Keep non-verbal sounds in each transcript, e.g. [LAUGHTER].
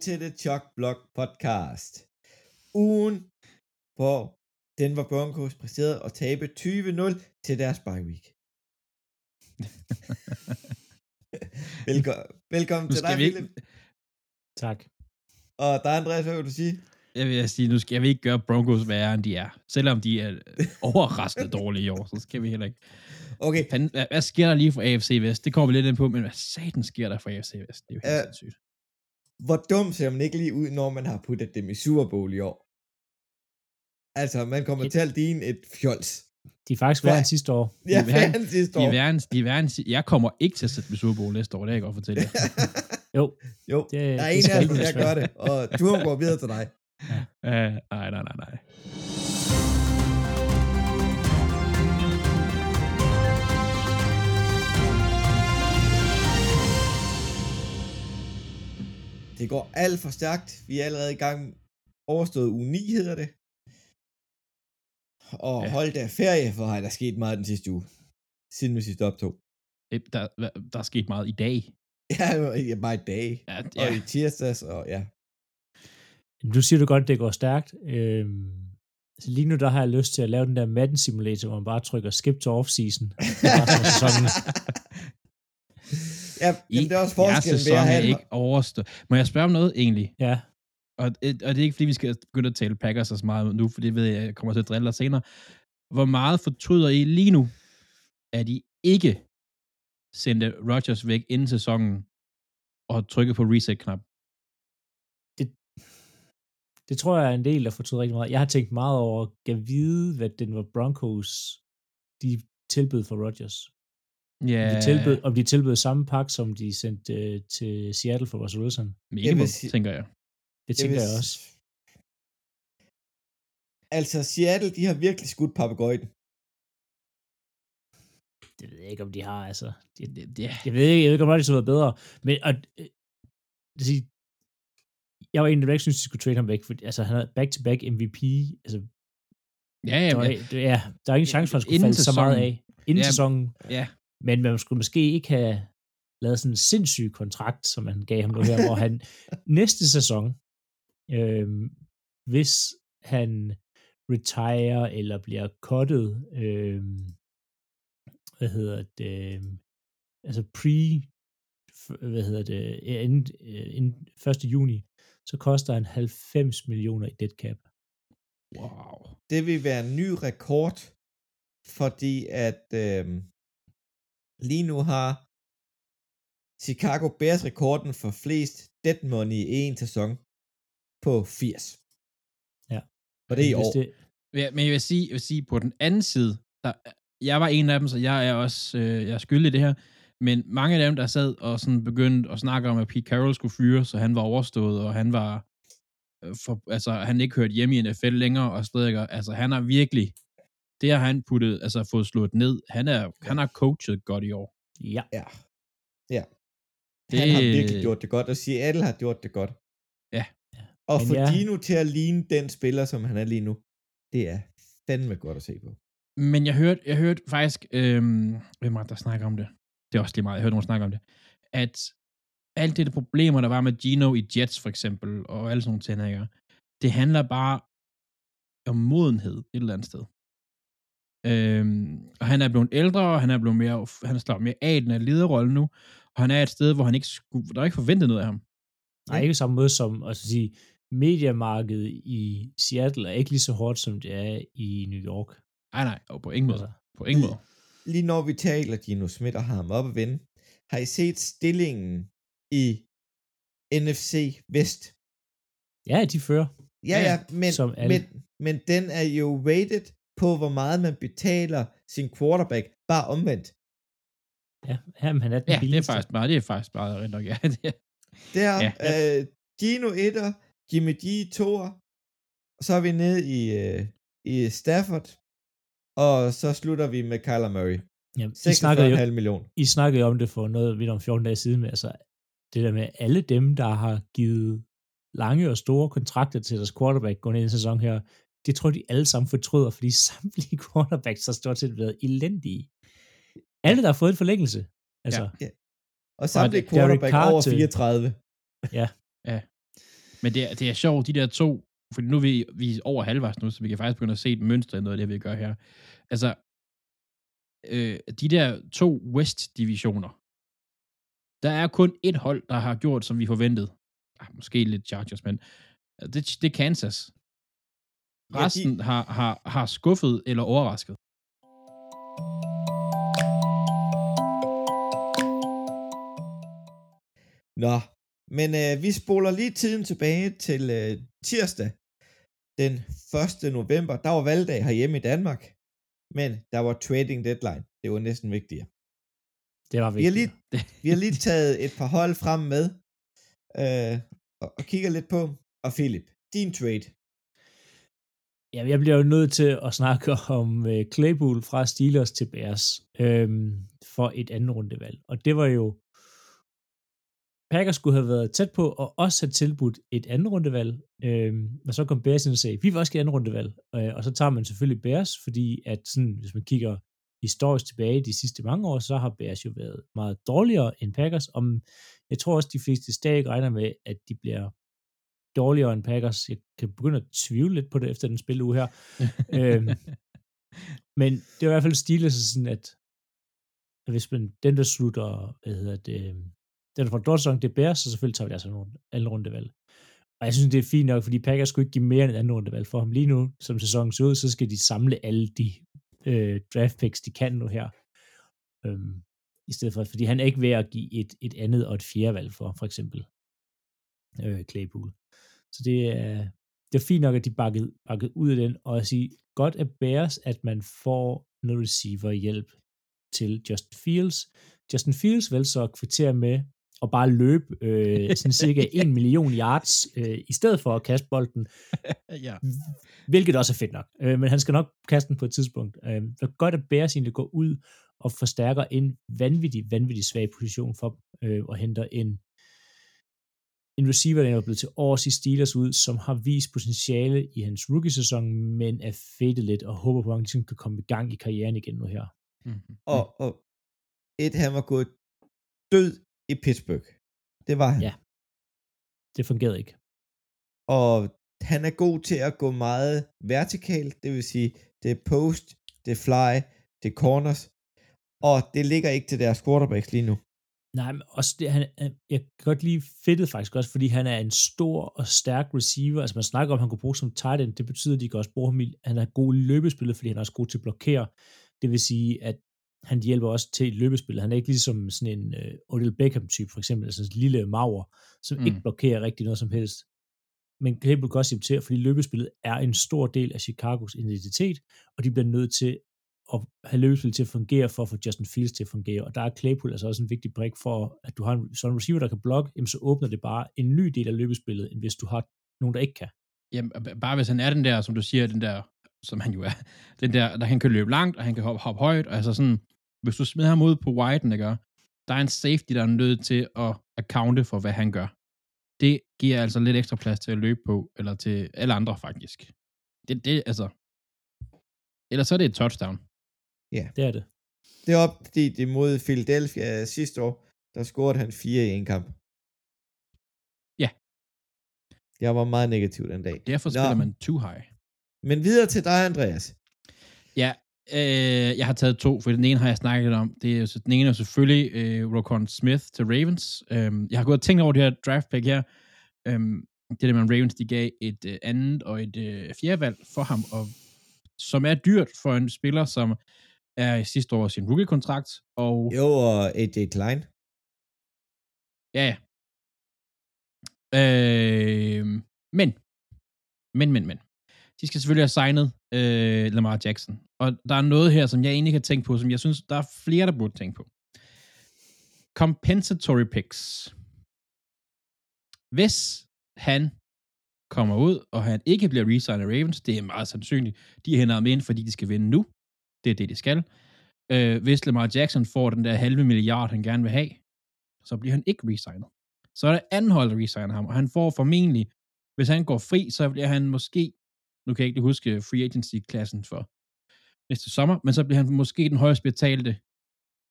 Til The Chuck Block Podcast. Ugen, hvor Denver Broncos præsterede at tabe 20-0 til deres bye week. [LAUGHS] Velkommen, velkommen til dig, vi ikke- Philip. Tak. Og dig, Andreas, hvad vil du sige? Jeg vil sige, nu skal jeg vil ikke gøre Broncos værre, end de er. Selvom de er [LAUGHS] overraskende dårlige i år, så skal vi heller ikke. Okay, hvad, hvad sker der lige for AFC Vest? Det kommer vi lidt ind på, men hvad satan sker der for AFC Vest? Det er jo helt uh, sindssygt. Hvor dum ser man ikke lige ud, når man har puttet dem i Super Bowl i år? Altså, man kommer til at ligne et fjols. De er faktisk værre end sidste år. Ja, De er værre- fanden sidste De år. er verdens, de er verdens, jeg kommer ikke til at sætte med Super Bowl næste år, det kan jeg godt fortælle jer. [LAUGHS] Jo, jo, det, der er det en af dem, der gør det, og turen går videre til dig. Uh, nej, nej, nej, nej. Det går alt for stærkt. Vi er allerede i gang. Overstået uge 9 hedder det. Og Ja. hold da ferie, for har der sket meget den sidste uge. Siden vi sidste optog. Det- Der, der er sket meget i dag. [LAUGHS] Ja, bare i dag. Ja, Og ja. i tirsdags, og ja. Nu siger du godt, at det går stærkt. Øhm, så lige nu der har jeg lyst til at lave den der Madden Simulator, hvor man bare trykker skip to off-season. [LAUGHS] [LAUGHS] Ja, jamen, det er også forskellen ved sæson at er have ikke overstået. Må jeg spørge om noget egentlig? ja, Og, og det er ikke, fordi vi skal begynde at tale Packers så meget nu, for det ved jeg, jeg kommer til at drille dig senere. Hvor meget fortryder I lige nu, at I ikke sendte Rodgers væk inden sæsonen og trykke på reset-knap? det tror jeg er en del, der fortryder rigtig meget. Jeg har tænkt meget over, at vide, hvad den var Broncos, de tilbød for Rodgers. Ja, Om de tilbød, om de tilbød samme pakke, som de sendte øh, til Seattle for Russell Wilson. minimum, Jeg vil sige- tænker jeg. Det tænker jeg, vil også. s- Altså, Seattle, de har virkelig skudt papegøjen. Det ved jeg ikke, om de har, altså. Det, Det, det, Jeg ved ikke, jeg ved ikke, om det skulle være bedre, men og, øh, det vil sige, jeg var en, der ikke synes, de skulle trade ham væk, for altså, han havde back-to-back MVP, altså, ja, ja, der, var, ja, der er ingen chance for, at han skulle falde så meget af inden Ja. sæsonen, ja. Men man skulle måske ikke have lavet sådan en sindssyg kontrakt, som man gav ham nu her, hvor han [LAUGHS] næste sæson, øh, hvis han retire eller bliver cuttet, øh, hvad hedder det, øh, altså pre, hvad hedder det, inden, øh, inden 1. juni, så koster han 90 millioner i dead cap. Wow. Det vil være en ny rekord, fordi at øhm, lige nu har Chicago Bears rekorden for flest dead money i en sæson på 80. Ja. Og det er i år. Det, Ja, men jeg vil sige, jeg vil sige på den anden side, der, jeg var en af dem, så jeg er også øh, jeg er skyldig i det her, men mange af dem, der sad og sådan begyndte at snakke om, at Pete Carroll skulle fyre, så han var overstået, og han var, øh, for, altså han ikke hørt hjemme i NFL længere, og stadig, altså han har virkelig, det har han puttet, altså fået slået ned, han, er, han har coachet godt i år. ja, Ja. Ja. Det- Han har virkelig gjort det godt, og Seattle har gjort det godt. Ja. Og Men få ja. Dino til at ligne den spiller, som han er lige nu, det er fandme godt at se på. Men jeg hørte, jeg hørte faktisk, øhm, hvem det, der snakker om det? Det er også lige meget, jeg hørte nogen snakke om det. At alt det de problemer, der var med Gino i Jets for eksempel, og alle sådan nogle ting, det handler bare om modenhed et eller andet sted. Øhm, og han er blevet ældre, og han er blevet mere, han er slået mere af i den her lederrolle nu, og han er et sted, hvor han ikke skulle, der er ikke forventet noget af ham. Nej, ikke samme måde som, altså sige, mediemarkedet i Seattle er ikke lige så hårdt, som det er i New York. Nej, nej, og på ingen måde. Altså, På ingen måde. Lige når vi taler Dino Smith og har ham op at vende, har I set stillingen i NFC Vest? ja, de fører. Ja, Ja, ja, men, som alle. men, men den er jo rated på, hvor meget man betaler sin quarterback, bare omvendt. Ja, jamen, han er den Ja, det er faktisk bare, det er faktisk bare rent nok, ja. [LAUGHS] Det er, Der, Ja. ja. øh, Gino 1'er, Jimmy G 2'er, og så er vi nede i, øh, i Stafford, og så slutter vi med Kyler Murray. Jamen, I, snakkede jo, 46,5 millioner. I snakkede jo om det for noget vidt om 14 dage siden, med, altså det der med alle dem, der har givet lange og store kontrakter til deres quarterback gå ind i en sæson her, det tror jeg, de alle sammen fortryder, fordi [LAUGHS] samtlige quarterbacks har stort set været elendige. Alle, der har fået en forlængelse. Altså, Ja. Og samtlige quarterback Carr over til- 34. [LAUGHS] Men det er, det er sjovt, de der to, for nu er vi, vi er over halvvejs nu, så vi kan faktisk begynde at se et mønster i noget af det, vi gør her. Altså, øh, de der to West-divisioner, der er kun et hold, der har gjort, som vi forventede. Ah, måske lidt Chargers, men øh, det, det er Kansas. Resten ja, de... har, har, har skuffet eller overrasket. Nå, men øh, vi spoler lige tiden tilbage til øh, tirsdag, den 1. november. Der var valgdag herhjemme i Danmark, men der var trading deadline. Det var næsten vigtigere. Det var vigtigt. Vi har lige, [LAUGHS] vi har lige taget et par hold frem med, øh, og, og kigger lidt på. Og Philip, din trade. Ja, jeg bliver jo nødt til at snakke [LAUGHS] om øh, Claypool fra Steelers til Bears øh, for et andet rundevalg. Og det var jo Packers skulle have været tæt på og også have tilbudt et andet rundevalg, øh, og så kom Bears ind og sagde, vi vil også gerne andet rundevalg, øh, og så tager man selvfølgelig Bears, fordi at sådan, hvis man kigger historisk tilbage de sidste mange år, så har Bears jo været meget dårligere end Packers, og jeg tror også, de fleste stadig regner med, at de bliver dårligere end Packers. Jeg kan begynde at tvivle lidt på det efter den spilleuge her. [LAUGHS] øh, men det er i hvert fald Steelers sådan, at hvis man, den der slutter, hvad hedder det, den fra Dortmund, det bærer, så selvfølgelig tager vi altså nogle anden rundevalg. Og jeg synes, det er fint nok, fordi Packers skulle ikke give mere end en anden rundevalg for ham. Lige nu, som sæsonen ser ud, så skal de samle alle de øh, draft picks, de kan nu her. Øhm, I stedet for, fordi han er ikke ved at give et, et andet og et fjerde valg for, for eksempel øh, Claypool. Så det er, det er fint nok, at de bakket, bakket ud af den, og at sige, godt at Bears, at man får noget receiver hjælp til Justin Fields. Justin Fields vel så kvittere med og bare løbe øh, sådan cirka [LAUGHS] en million yards, øh, i stedet for at kaste bolden. [LAUGHS] ja. Hvilket også er fedt nok. Øh, men han skal nok kaste den på et tidspunkt. Øh, det er godt, at Bears egentlig går ud og forstærker en vanvittig, vanvittig svag position for øh, og henter en, en receiver, der er blevet til års i Steelers ud, som har vist potentiale i hans rookie-sæson, men er fedt lidt og håber på, at han ligesom kan komme i gang i karrieren igen nu her. Mm-hmm. Og, og et, han var gået død i Pittsburgh. Det var han. Ja. Det fungerede ikke. Og han er god til at gå meget vertikalt, det vil sige, det er post, det er fly, det er corners, og det ligger ikke til deres quarterbacks lige nu. Nej, men også det, han, jeg kan godt lide fedtet faktisk også, fordi han er en stor og stærk receiver. Altså man snakker om, at han kunne bruge som tight end. Det betyder, at de kan også bruge ham i, han er god i løbespillet, fordi han er også god til at blokere. Det vil sige, at han hjælper også til løbespillet. Han er ikke ligesom sådan en uh, Odell Beckham-type, for eksempel, altså en lille maver, som mm. ikke blokerer rigtig noget som helst. Men Claypool kan også hjælpe til, fordi løbespillet er en stor del af Chicagos identitet, og de bliver nødt til at have løbespillet til at fungere for at få Justin Fields til at fungere. Og der er Claypool altså også en vigtig brik for, at du har en sådan receiver, der kan blokke, jamen så åbner det bare en ny del af løbespillet, end hvis du har nogen, der ikke kan. Jamen, bare hvis han er den der, som du siger, den der, som han jo er, [LAUGHS] den der, der han kan løbe langt, og han kan hoppe, hoppe højt, og altså sådan, hvis du smider ham ud på widen, ikke? der er en safety, der er nødt til at accounte for, hvad han gør. Det giver altså lidt ekstra plads til at løbe på, eller til alle andre faktisk. Det, det altså... Ellers så er det et touchdown. Ja. Det er det. Det er op, fordi det mod Philadelphia sidste år, der scorede han fire i en kamp. Ja. Jeg var meget negativ den dag. Derfor spiller Nå. man too high. Men videre til dig, Andreas. Ja, Øh, jeg har taget to, for den ene har jeg snakket om. Det er, den ene er selvfølgelig øh, Rokon Smith til Ravens. Øh, jeg har gået og tænkt over det her draft pick her. Øh, det der med Ravens, de gav et øh, andet og et øh, fjerde valg for ham, og, som er dyrt for en spiller, som er i sidste år sin rookie-kontrakt. Og, jo, og AJ Klein. Ja, ja. Øh, men, men, men, men. De skal selvfølgelig have signet øh, Lamar Jackson. Og der er noget her, som jeg egentlig kan tænke på, som jeg synes, der er flere, der burde tænke på. Compensatory picks. Hvis han kommer ud, og han ikke bliver resignet af Ravens, det er meget sandsynligt. De henter ham ind, fordi de skal vinde nu. Det er det, de skal. Øh, hvis Lamar Jackson får den der halve milliard, han gerne vil have, så bliver han ikke resignet. Så er der anden hold, der resigner ham, og han får formentlig, hvis han går fri, så bliver han måske nu kan jeg ikke huske free agency-klassen for næste sommer, men så bliver han måske den højst betalte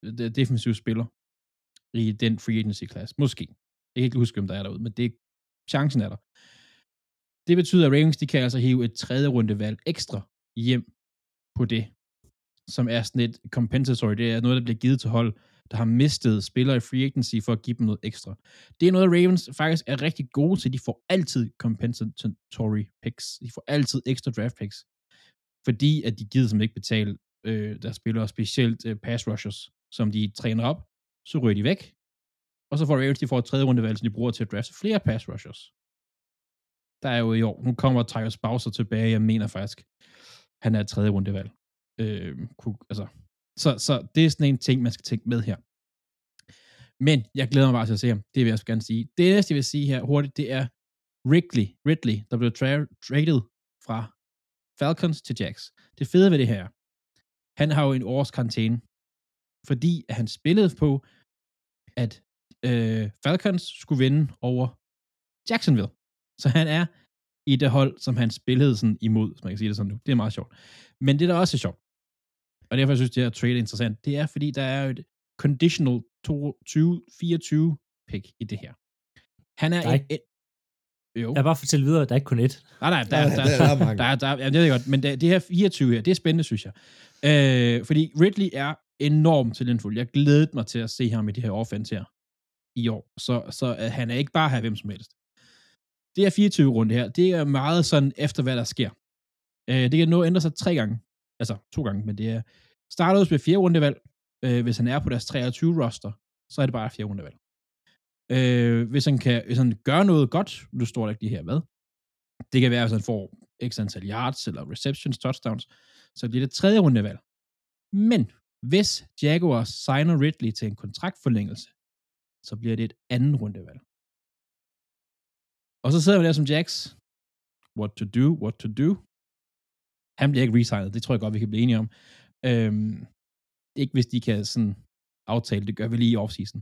øh, defensive spiller i den free agency-klasse. Måske. Jeg kan ikke huske, om der er derude, men det chancen er der. Det betyder, at Ravens, de kan altså hive et tredje rundevalg ekstra hjem på det, som er sådan et compensatory. Det er noget, der bliver givet til hold, der har mistet spillere i free agency for at give dem noget ekstra. Det er noget, Ravens faktisk er rigtig gode til. De får altid compensatory picks. De får altid ekstra draft picks. Fordi at de gider som ikke betale øh, deres spillere, specielt øh, pass rushers, som de træner op, så ryger de væk. Og så får Ravens, de får et tredje rundevalg, som de bruger til at drafte flere pass rushers. Der er jo i år, nu kommer Tyus Bowser tilbage, jeg mener faktisk, han er et tredje rundevalg. Øh, kunne, altså, så, så det er sådan en ting, man skal tænke med her. Men jeg glæder mig bare til at se ham. Det vil jeg også gerne sige. Det næste, jeg vil sige her hurtigt, det er Ridley, Ridley der blev tra- traded fra Falcons til Jacks. Det fede ved det her, han har jo en års karantæne, fordi han spillede på, at øh, Falcons skulle vinde over Jacksonville. Så han er i det hold, som han spillede sådan imod, hvis man kan sige det sådan nu. Det er meget sjovt. Men det, der også er sjovt, og derfor synes jeg, det her trade er interessant, det er, fordi der er et conditional 24 pick i det her. Han er, Der er et, et, jo. Jeg bare fortælle videre, at der er ikke kun ét. Nej, nej, der, Der- der, der- der er mange. Der, der, ja, det ved jeg godt, men det, det her 24 her, det er spændende, synes jeg. Øh, fordi Ridley er enormt talentfuld. Jeg glædede mig til at se ham i det her offense her i år. Så, så uh, han er ikke bare her hvem som helst. Det her 24 runde her, det er meget sådan efter, hvad der sker. Øh, det kan nå at ændre sig tre gange. Altså to gange, men det er startet ud med fjerde rundevalg. Øh, hvis han er på deres 23 roster, så er det bare fjerde rundevalg. Øh, hvis, han kan, hvis han gør noget godt, nu står der ikke lige her hvad, det kan være, hvis han får x antal yards eller receptions, touchdowns, så bliver det tredje rundevalg. Men hvis Jaguars signer Ridley til en kontraktforlængelse, så bliver det et anden rundevalg. Og så sidder vi der som Jacks. What to do, what to do. Han bliver ikke resignet, det tror jeg godt, vi kan blive enige om. Øhm, ikke hvis de kan sådan aftale, det gør vi lige i offseason.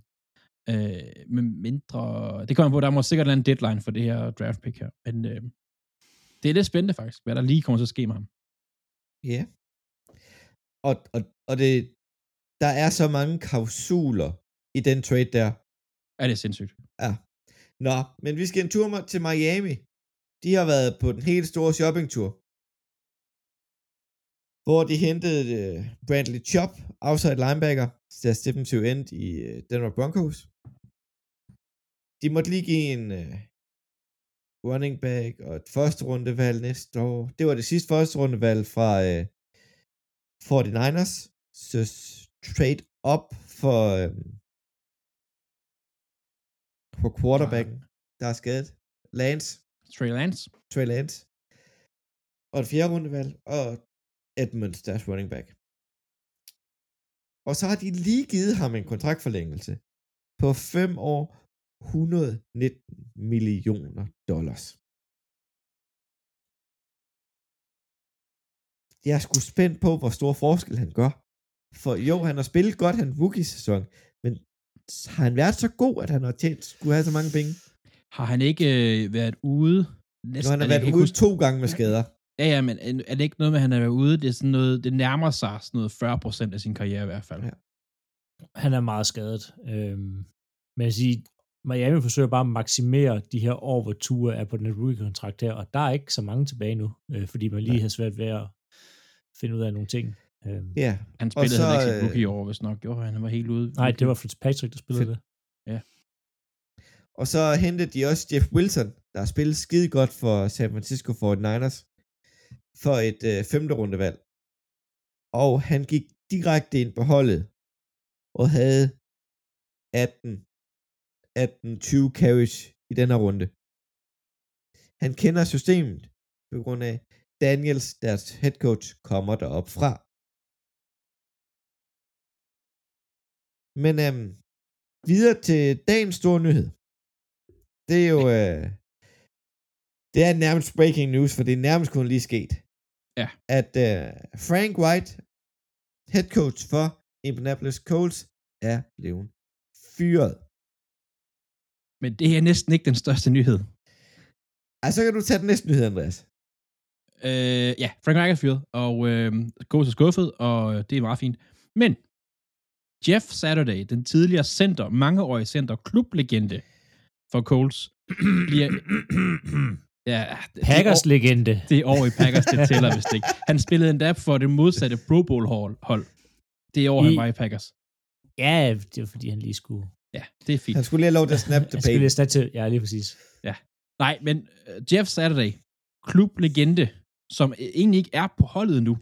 Øh, men mindre... Det kommer på, der må sikkert være en deadline for det her draft pick her. Men øh, det er lidt spændende faktisk, hvad der lige kommer til at ske med ham. Ja. Og, og, og det, der er så mange klausuler i den trade der. Er det sindssygt? Ja. Nå, men vi skal en tur til Miami. De har været på den helt store shoppingtur. Hvor de hentede uh, Bradley Chop, outside linebacker, deres defensive end i uh, Denver Broncos. De måtte lige give en uh, running back og et første rundevalg næste år. Det var det sidste første rundevalg fra uh, 49ers. Så trade op for, uh, for quarterbacken, der er skadet. Lance. Trey Lance? Trey Lance. Og et fjerde rundevalg, og Edmonds, deres running back. Og så har de lige givet ham en kontraktforlængelse på 5 år, 119 millioner dollars. Jeg er sgu spændt på, hvor stor forskel han gør. For jo, han har spillet godt han rookie-sæson, men har han været så god, at han har tjent, skulle have så mange penge? Har han ikke øh, været ude? Nu han har været ude huske- to gange med skader. Ja, ja, men er er det ikke noget med, at han været ude? Det er sådan noget, det nærmer sig sådan noget 40% af sin karriere i hvert fald. Ja. Han er meget skadet. Øhm, men jeg siger, Miami forsøger bare at maksimere de her år, hvor Tua er på den rookie-kontrakt her, og der er ikke så mange tilbage nu, øh, fordi man lige Nej. har svært ved at finde ud af nogle ting. Øhm, Ja, Han spillede så, heller ikke sit øh, rookie-år, hvis nok gjorde han. Han var helt ude. nej, det var Fitzpatrick, der spillede Fedt. det. Og så hentede de også Jeff Wilson, der har spillet skide godt for San Francisco 49ers, for et øh, femte rundevalg. Og han gik direkte ind på holdet, og havde 18, 18-20 carries i den her runde. Han kender systemet, på grund af Daniels, deres head coach, kommer derop fra. Men øhm, videre til dagens store nyhed. Det er jo... Øh, det er nærmest breaking news, for det er nærmest kun lige sket. Ja. At øh, Frank White, head coach for Indianapolis Colts, er blevet fyret. Men det er næsten ikke den største nyhed. Ej, så kan du tage den næste nyhed, Andreas. Øh, ja, Frank Reich er fyret, og øh, gå til skuffet, og øh, det er meget fint. Men Jeff Saturday, den tidligere center, mangeårige center, klublegende for Colts, bliver... Ja, det, Packers det, legende. år, det er år i Packers, det tæller vist ikke. Han spillede endda for det modsatte Pro Bowl hold. hold. Det er år, I, han var i Packers. Ja, det var fordi, han lige skulle... Ja, det er fint. Han skulle lige have lov til at snap til Han skulle lige have til... Ja, lige præcis. Ja. Nej, men uh, Jeff Saturday, klublegende, som egentlig ikke er på holdet nu.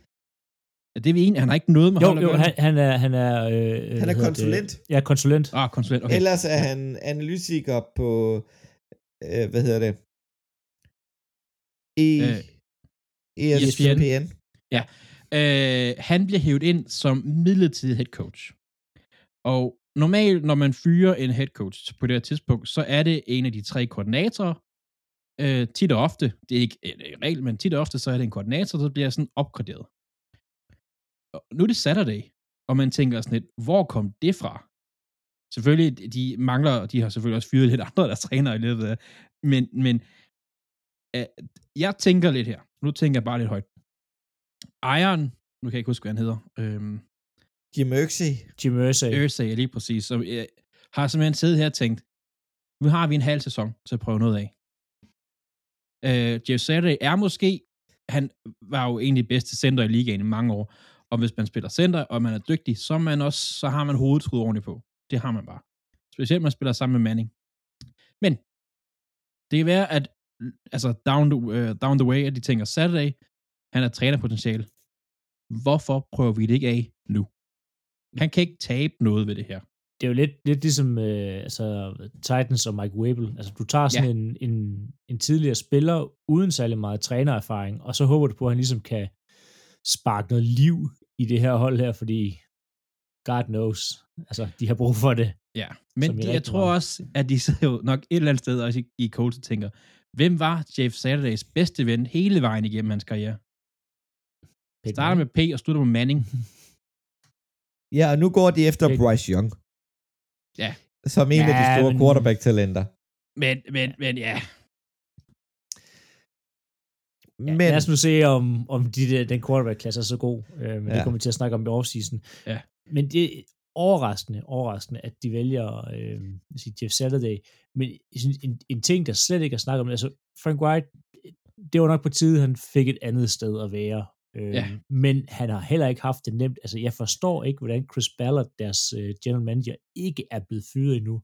Det er vi enige, han har ikke noget med Jo, holdet jo, at gøre. han, han er... Han er, øh, Han er konsulent. Det? Ja, konsulent. Ah, konsulent, okay. Ellers er han analytiker på, øh, hvad hedder det? E, Øh, ESPN. Ja. Øh, han bliver hævet ind som midlertidig head coach. Og normalt, når man fyrer en head coach på det her tidspunkt, så er det en af de tre koordinatorer. Øh, tit og ofte, det er ikke en regel, men tit og ofte, så er det en koordinator, der bliver sådan opgraderet. Og nu er det Saturday, og man tænker sådan lidt, hvor kom det fra? Selvfølgelig, de mangler, de har selvfølgelig også fyret lidt andre, der træner i løbet af, men, men øh, jeg tænker lidt her. Nu tænker jeg bare lidt højt. Ejeren, nu kan jeg ikke huske, hvad han hedder, øhm, Jim Øxey. Jim Irsay. Irsay, lige præcis, som øh, har simpelthen siddet her og tænkt, nu har vi en halv sæson til at prøve noget af. Øh, Jeff Saturday er måske, han var jo egentlig bedste center i ligaen i mange år, og hvis man spiller center, og man er dygtig, så, er man også, så har man hovedet skruet ordentligt på. Det har man bare. Specielt, når man spiller sammen med Manning. Men, det kan være, at altså down the, uh, down the way, at de tænker, Saturday, han er trænerpotentiale. Hvorfor prøver vi det ikke af nu? Han kan ikke tabe noget ved det her. det er jo lidt, lidt ligesom øh, altså, Titans og Mike Wable. Altså, du tager sådan ja. en, en, en tidligere spiller uden særlig meget trænererfaring, og så håber du på, at han ligesom kan sparke noget liv i det her hold her, fordi God knows, altså, de har brug for det. Ja, men de, jeg tror meget. også, at de sidder jo nok et eller andet sted også i, i Colts og tænker, hvem var Jeff Saturdays bedste ven hele vejen igennem hans karriere? Starter med P og slutter med Manning. Ja, og nu går de efter Ikke. Bryce Young. Ja. Som en Ja, af de store men- quarterback-talenter. Men, men, men ja, Ja, Men lad os nu se, om, om de der, den quarterback-klasse er så god. Øh, men ja. Det kommer vi til at snakke om i offseason. Ja. Men det er overraskende, overraskende, at de vælger øh, sige Jeff Saturday. Men jeg synes, en, en ting, der slet ikke er snakket om, altså Frank White, det var nok på tide, han fik et andet sted at være. Øh, Ja. Men han har heller ikke haft det nemt. Altså, jeg forstår ikke, hvordan Chris Ballard, deres øh, general manager, ikke er blevet fyret endnu.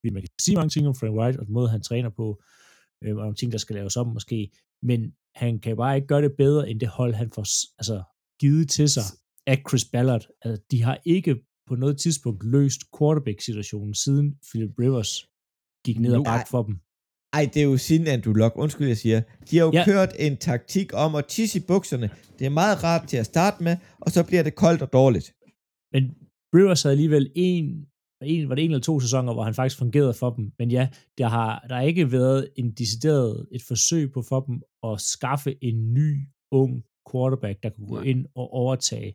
Fordi man kan sige mange ting om Frank White, og den måde, han træner på, øh, og nogle ting, der skal laves om måske, men han kan bare ikke gøre det bedre, end det hold, han får altså, givet til sig af Chris Ballard. Altså, de har ikke på noget tidspunkt løst quarterback-situationen, siden Philip Rivers gik ned og Nu- bak for dem. ej, det er jo siden Andrew Luck. Undskyld, jeg siger. De har jo Ja. kørt en taktik om at tisse i bukserne. Det er meget rart til at starte med, og så bliver det koldt og dårligt. Men Rivers havde alligevel en, en, var det en eller to sæsoner, hvor han faktisk fungerede for dem. Men ja, der har, der har ikke været en decideret et forsøg på for dem at skaffe en ny, ung quarterback, der kunne gå ind og overtage.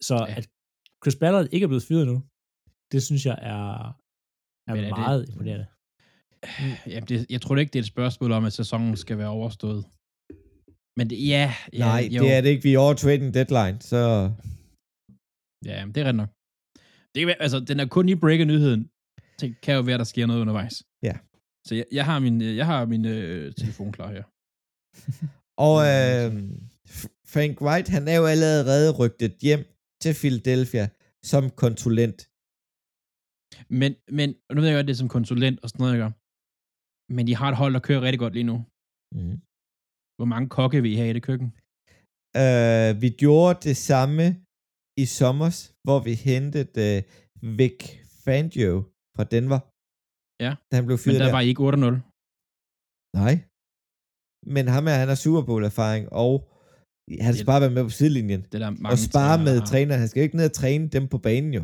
Så ja. at Chris Ballard ikke er blevet fyret nu, det synes jeg er, er, Men er det- meget imponerende. Jamen, det, jeg tror ikke, det er et spørgsmål om, at sæsonen skal være overstået. Men det, ja, ja, Nej, jo, det er det ikke. Vi er over trading deadline, så... ja, jamen, det er ret nok. Det kan være, altså, den er kun i breaker nyheden. Det kan jo være, der sker noget undervejs. Ja. Så jeg, jeg har min, øh, jeg har min øh, telefon klar her. [LAUGHS] Og øh, Frank White, han er jo allerede rygtet hjem til Philadelphia som konsulent. Men, men nu ved jeg godt, det er som konsulent og sådan noget, jeg gør. Men de har et hold, der kører rigtig godt lige nu. Mm. Hvor mange kokke vil I have i det køkken? Øh, vi gjorde det samme i sommer, hvor vi hentede øh, Vic Fangio fra Denver. Ja, Da han blev Men der der. var I ikke 8-0. Nej. Men ham her, han har Super Bowl erfaring, og han skal Det- bare være med på sidelinjen. Det er der mange Og spare med træneren. Han skal jo ikke ned og træne dem på banen jo.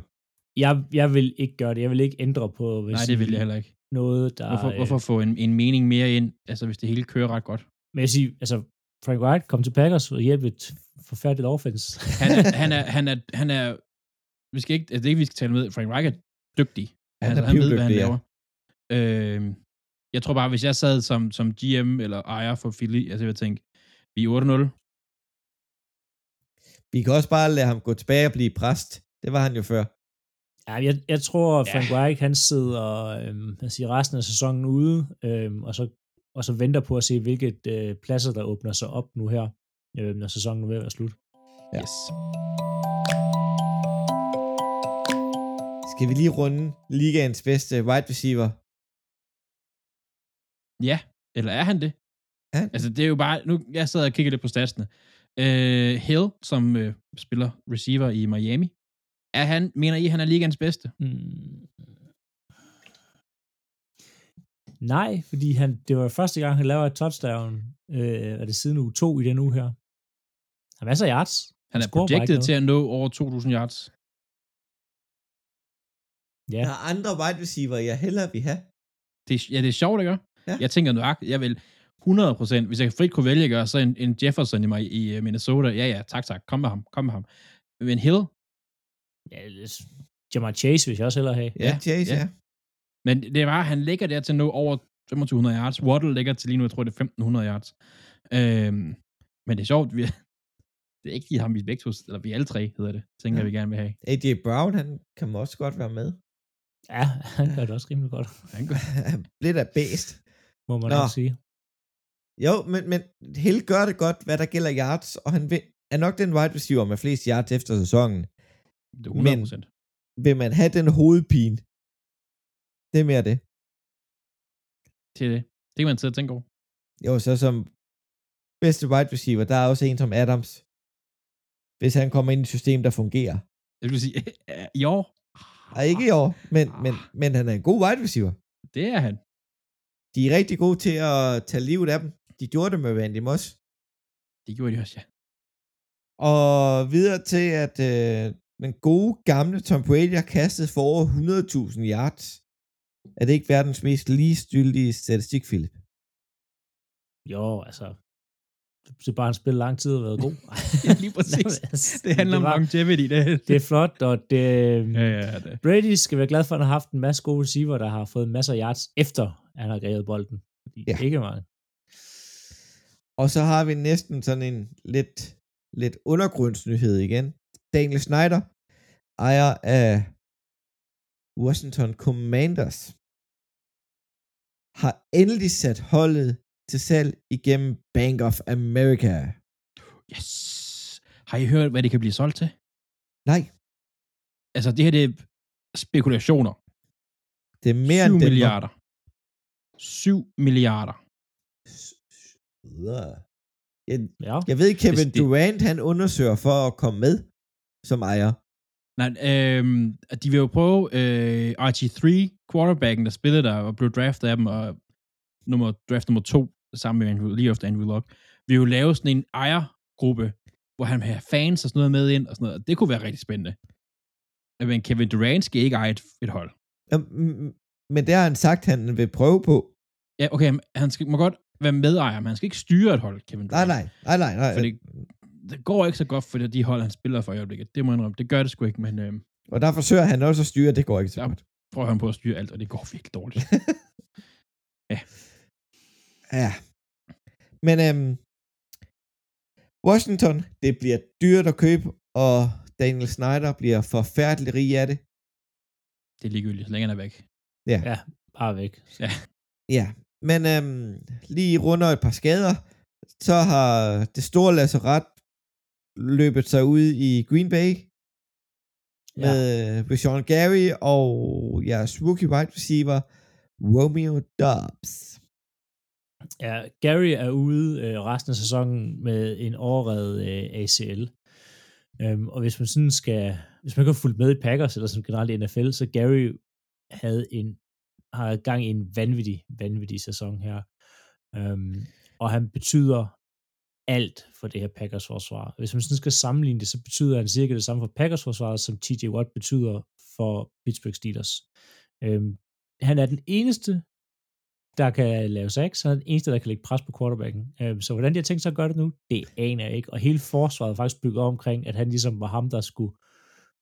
Jeg, jeg vil ikke gøre det. Jeg vil ikke ændre på hvis Nej, det vil jeg heller ikke. noget, der... Hvorfor, øh, hvorfor få en, en mening mere ind, altså hvis det hele kører ret godt? Men jeg siger, altså, Frank White kom til Packers og hjælpe et forfærdeligt offense. Han er, [LAUGHS] han er, han er, han er, vi skal ikke, altså det er ikke, vi skal tale med, Frank Reich er dygtig. Han altså, er han ved, hvad han pivdygtig, ja. laver. Øh, jeg tror bare, hvis jeg sad som, som GM eller ejer for Philly, altså jeg vil tænke, vi er 8-0. Vi kan også bare lade ham gå tilbage og blive præst. Det var han jo før. Ja, jeg, jeg tror, at Frank ja. Reich, han sidder øhm, jeg siger, resten af sæsonen ude, øhm, og, så, og så venter på at se, hvilket øh, pladser, der åbner sig op nu her, øh, når sæsonen er ved at være slut. Ja. Yes. Skal vi lige runde ligaens bedste wide receiver? Ja, eller er han det? Ja. Altså, det er jo bare... Nu, jeg sidder og kigger lidt på statsene. Uh, Hill, som uh, spiller receiver i Miami, er han, mener I, han er ligaens bedste? Mm. Nej, fordi han, det var første gang, han laver et touchdown, øh, er det siden uge to i den uge her. Han har masser af yards. Han er bare projected ikke til at nå over 2.000 yards. Ja, Der er andre wide receiver, jeg hellere vil have. Det, er- ja, det er sjovt, ikke? Ja. Jeg tænker nøjagtigt, jeg vil 100%, hvis jeg frit kunne vælge, ikke, så en, en Jefferson i, mig, i øh, Minnesota, ja, ja, tak, tak, kom med ham, kom med ham. Men Hill, ja Jamar Chase vil jeg også hellere have. Ja, Chase, ja. ja. men det var, han ligger der til at nå over 2500 yards. Waddle ligger til lige nu, jeg tror, det er 1500 yards. Øhm, men det er sjovt, vi, det er ikke lige ham, vi begge eller vi alle tre hedder det, tænker Ja. jeg, vi gerne vil have. AJ Brown, han kan også godt være med. Ja, [LAUGHS] han gør det også rimelig godt, Han går, [LAUGHS] Lidt af bedst. må man Nå. sige. Jo, men, men Hill gør det godt, hvad der gælder yards, og han vil, er nok den wide receiver med flest yards efter sæsonen. det er 100 procent. Vil man have den hovedpine? Det er mere det. Til det. Det kan man sidde og tænke over. Jo, så som bedste wide receiver, der er også en som Adams. Hvis han kommer ind i et system, der fungerer. Jeg vil sige, [LAUGHS] i år, ikke i år, men, men, men han er en god wide receiver. det er han. De er rigtig gode til at tage livet af dem. De gjorde det med Randy Moss. Det gjorde de også, ja. Og videre til, at øh, den gode gamle Tom Brady har kastet for over 100.000 yards. Er det ikke verdens mest ligestyldige statistik, Philip? Jo, altså, det er bare, han spiller lang tid og har været god. [LAUGHS] [LAUGHS] Ja, lige præcis. Altså, Det handler om var- longevity. Det, Det er flot, og det, ja, ja, det. Brady skal være glad for, at han har haft en masse gode receiver, der har fået masser af yards efter, han har grebet bolden. Fordi ja. ikke mange. Og så har vi næsten sådan en lidt, lidt undergrundsnyhed igen. Daniel Snyder, ejer af Washington Commanders, har endelig sat holdet til salg igennem Bank of America. Yes. Har I hørt, hvad det kan blive solgt til? Nej, Altså, det her, det er spekulationer. det er mere 7 end den, milliarder. 7 milliarder. Jeg, Ja. jeg ved, Kevin Hvis det- Durant, han undersøger for at komme med som ejer. Nej, øhm, de vil jo prøve øh, RG3, quarterbacken, der spillede der og blev draftet af dem, og nummer, draft nummer to, sammen med Andrew, lige efter Andrew Luck, vil jo lave sådan en ejergruppe, hvor han have fans og sådan noget med ind, og sådan noget. Det kunne være rigtig spændende. Men Kevin Durant skal ikke eje et, et hold. Mm, Men det har han sagt, han vil prøve på. Ja, okay, han skal, må godt være medejer, men han skal ikke styre et hold, Kevin Nej, Durant. nej, nej, nej. nej. For det, det går ikke så godt for de hold, han spiller for i øjeblikket. Det må jeg indrømme. Det gør det sgu ikke, men øh, Og der forsøger han også at styre, det går ikke så Ja. godt. prøver han på at styre alt, og det går virkelig dårligt. [LAUGHS] Ja. Men øhm, Washington, det bliver dyrt at købe, og Daniel Snyder bliver forfærdelig rig af det. det er ligegyldigt, så længe han er væk. ja, bare væk. Ja, men øhm, lige runder et par skader, så har det store lasseret løbet sig ud i Green Bay Ja. med ja. Sean Gary og jeres rookie wide receiver, Romeo Dobbs. Ja, Gary er ude øh, resten af sæsonen med en overredet øh, ACL. Øhm, og hvis man sådan skal, hvis man ikke har fulgt med i Packers, eller som generelt i NFL, så Gary havde en, har gang i en vanvittig, vanvittig sæson her. Øhm, og han betyder alt for det her Packers forsvar. Hvis man sådan skal sammenligne det, så betyder han cirka det samme for Packers forsvaret, som TJ Watt betyder for Pittsburgh Steelers. Øhm, han er den eneste, der kan lave sacks, han er den eneste, der kan lægge pres på quarterbacken. Øhm, så hvordan de har tænkt sig at gøre det nu, det aner jeg ikke. Og hele forsvaret er faktisk bygget op omkring, at han ligesom var ham, der skulle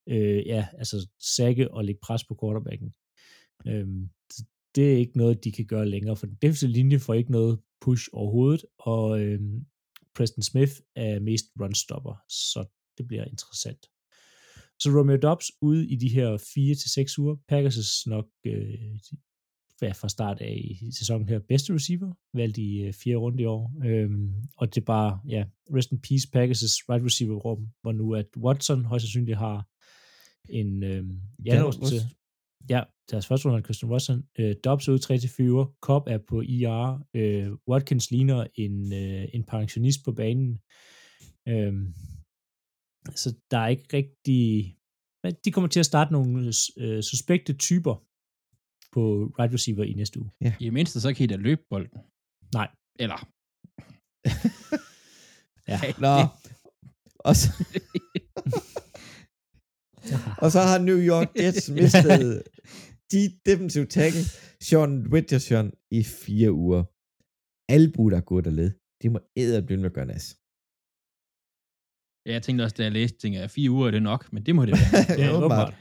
øh, ja, altså sække og lægge pres på quarterbacken. Øhm, det er ikke noget, de kan gøre længere, for den defensive linje får ikke noget push overhovedet, og øhm, Preston Smith er mest runstopper, så det bliver interessant. Så Romeo Dobbs ude i de her 4 til seks uger. Packers nok øh, ja, fra start af i sæsonen her bedste receiver, valgt i øh, fjerde runde i år. Øhm, og det er bare, ja, rest in peace Packers' right receiver rum, hvor nu at Watson højst sandsynligt har en øh, januar til, ja, deres første runde Christian Watson. Øh, Dobbs er ude 3 til 4 Cobb er på IR. Øh, Watkins ligner en, øh, en pensionist på banen. Øh, så der er ikke rigtig... Men de kommer til at starte nogle øh, suspekte typer på right receiver i næste uge. Ja. I det mindste, så kan I da løbe bolden. Nej. Eller... [LAUGHS] ja. Nå. [LAUGHS] Og så, [LAUGHS] og så har New York Jets [LAUGHS] mistet de defensive tackle Sean Richardson i fire uger. Albu, der er gået af led. Det må æde blive med at gøre nas. Ja, jeg tænkte også, da jeg læste, tænkte jeg, fire uger er det nok, men det må det være. [LAUGHS] det er åbenbart.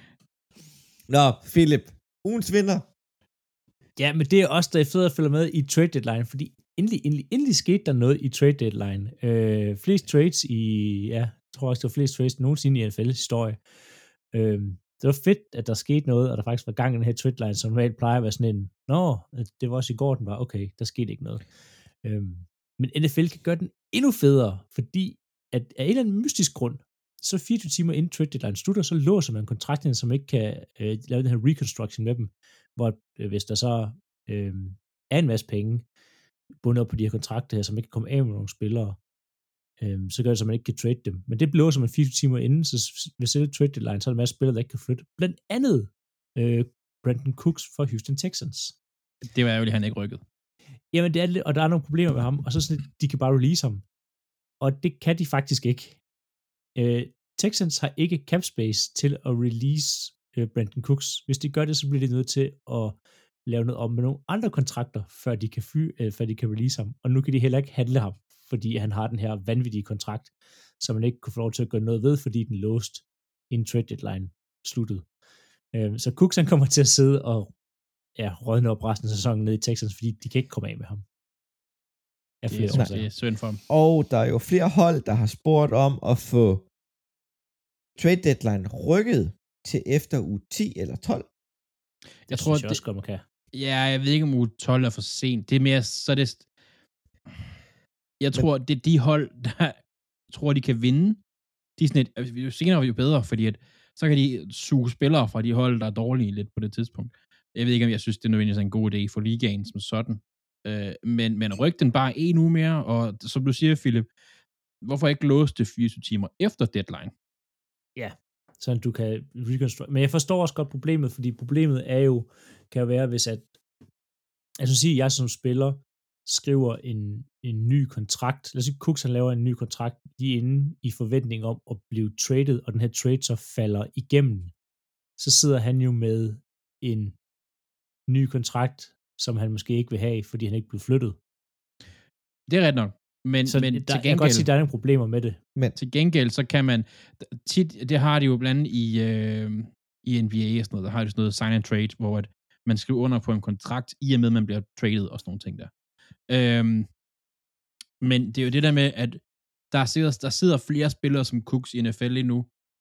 Nå, Philip, ugens vinder. Ja, men det er også der er fedt at følge med i trade deadline, fordi endelig, endelig, endelig skete der noget i trade deadline. Øh, flest trades i, ja, jeg tror også, det var flest trades nogensinde i NFL's historie. Øh, det var fedt, at der skete noget, og der faktisk var gang i den her trade line, som normalt plejer at være sådan en, nå, det var også i går, den var, okay, der skete ikke noget. Øh, men NFL kan gøre den endnu federe, fordi at af en eller anden mystisk grund, så 24 timer inden trade deadline slutter, så låser man kontrakterne, som ikke kan øh, lave den her reconstruction med dem, hvor øh, hvis der så øh, er en masse penge bundet op på de her kontrakter her, som ikke kan komme af med nogle spillere, øh, så gør det, så man ikke kan trade dem. Men det låser man 24 timer inden, så ved selve trade deadline, så er der en masse spillere, der ikke kan flytte. Blandt andet øh, Brandon Cooks for Houston Texans. Det var ærgerligt, han ikke rykket. Jamen, det er og der er nogle problemer med ham, og så sådan, de kan bare release ham. Og det kan de faktisk ikke. Øh, Texans har ikke cap space til at release øh, Brandon Cooks. Hvis de gør det, så bliver de nødt til at lave noget om med nogle andre kontrakter, før de kan, fy, øh, før de kan release ham. Og nu kan de heller ikke handle ham, fordi han har den her vanvittige kontrakt, som man ikke kunne få lov til at gøre noget ved, fordi den låst en trade deadline sluttede. Øh, så Cooks han kommer til at sidde og ja, rådne op resten af sæsonen ned i Texans, fordi de kan ikke komme af med ham. Af flere det, er, det er synd for ham. Og der er jo flere hold, der har spurgt om at få trade deadline rykket til efter uge 10 eller 12. Jeg, jeg tror, synes jeg det, også godt, man kan. Ja, jeg ved ikke, om uge 12 er for sent. Det er mere, så det... Jeg tror, Men, det er de hold, [LAUGHS] der tror, de kan vinde. De er sådan et, altså, jo senere jo bedre, fordi at, så kan de suge spillere fra de hold, der er dårlige lidt på det tidspunkt. Jeg ved ikke, om jeg synes, det er nødvendigvis en god idé for ligaen som sådan. Øh, men, men ryk den bare en uge mere, og som du siger, Philip, hvorfor ikke låse det 24 timer efter deadline? Ja, så du kan reconstruct. Men jeg forstår også godt problemet, fordi problemet er jo, kan jo være, hvis at, altså sige, jeg som spiller skriver en, en ny kontrakt, lad os sige, Cooks han laver en ny kontrakt lige inden i forventning om at blive traded, og den her trade så falder igennem, så sidder han jo med en ny kontrakt, som han måske ikke vil have, fordi han ikke blev flyttet. Det er ret nok. Men, så men der, til gengæld, jeg kan godt sige, at der er nogle problemer med det. Men til gengæld, så kan man, tit, det har de jo blandt andet i, øh, i NBA og sådan noget, der har de sådan noget sign and trade, hvor at man skriver under på en kontrakt, i og med, at man bliver traded og sådan nogle ting der. Øhm, men det er jo det der med, at der sidder, der sidder flere spillere som Cooks i NFL lige nu,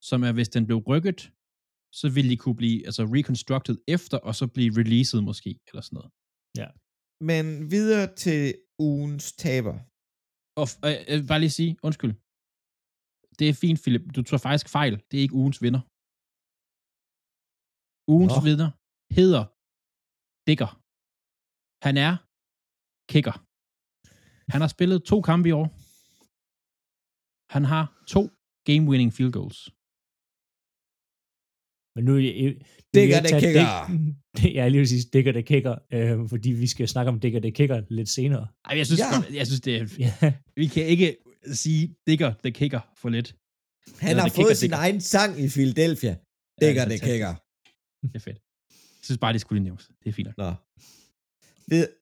som er, hvis den blev rykket, så ville de kunne blive altså reconstructed efter, og så blive released måske, eller sådan noget. Ja. Men videre til ugens taber. Og øh, jeg vil bare lige sige, undskyld. Det er fint, Philip. Du tror faktisk fejl. Det er ikke ugens vinder. Ugens Nå. vinder hedder Dicker. Han er kicker. Han har spillet to kampe i år. Han har to game-winning field goals. Men nu... Digger det kicker. Det, [LAUGHS] ja, lige præcis, Digger det kicker, øh, fordi vi skal snakke om Digger det kicker lidt senere. Ej, jeg synes, ja. jeg synes det er... Ja. Vi kan ikke sige Digger det kicker for lidt. Han har fået sin digger. egen sang i Philadelphia. Digger ja, det kicker. Det er fedt. Jeg synes bare, det skulle nævnes. Det er fint. Nå. Vid-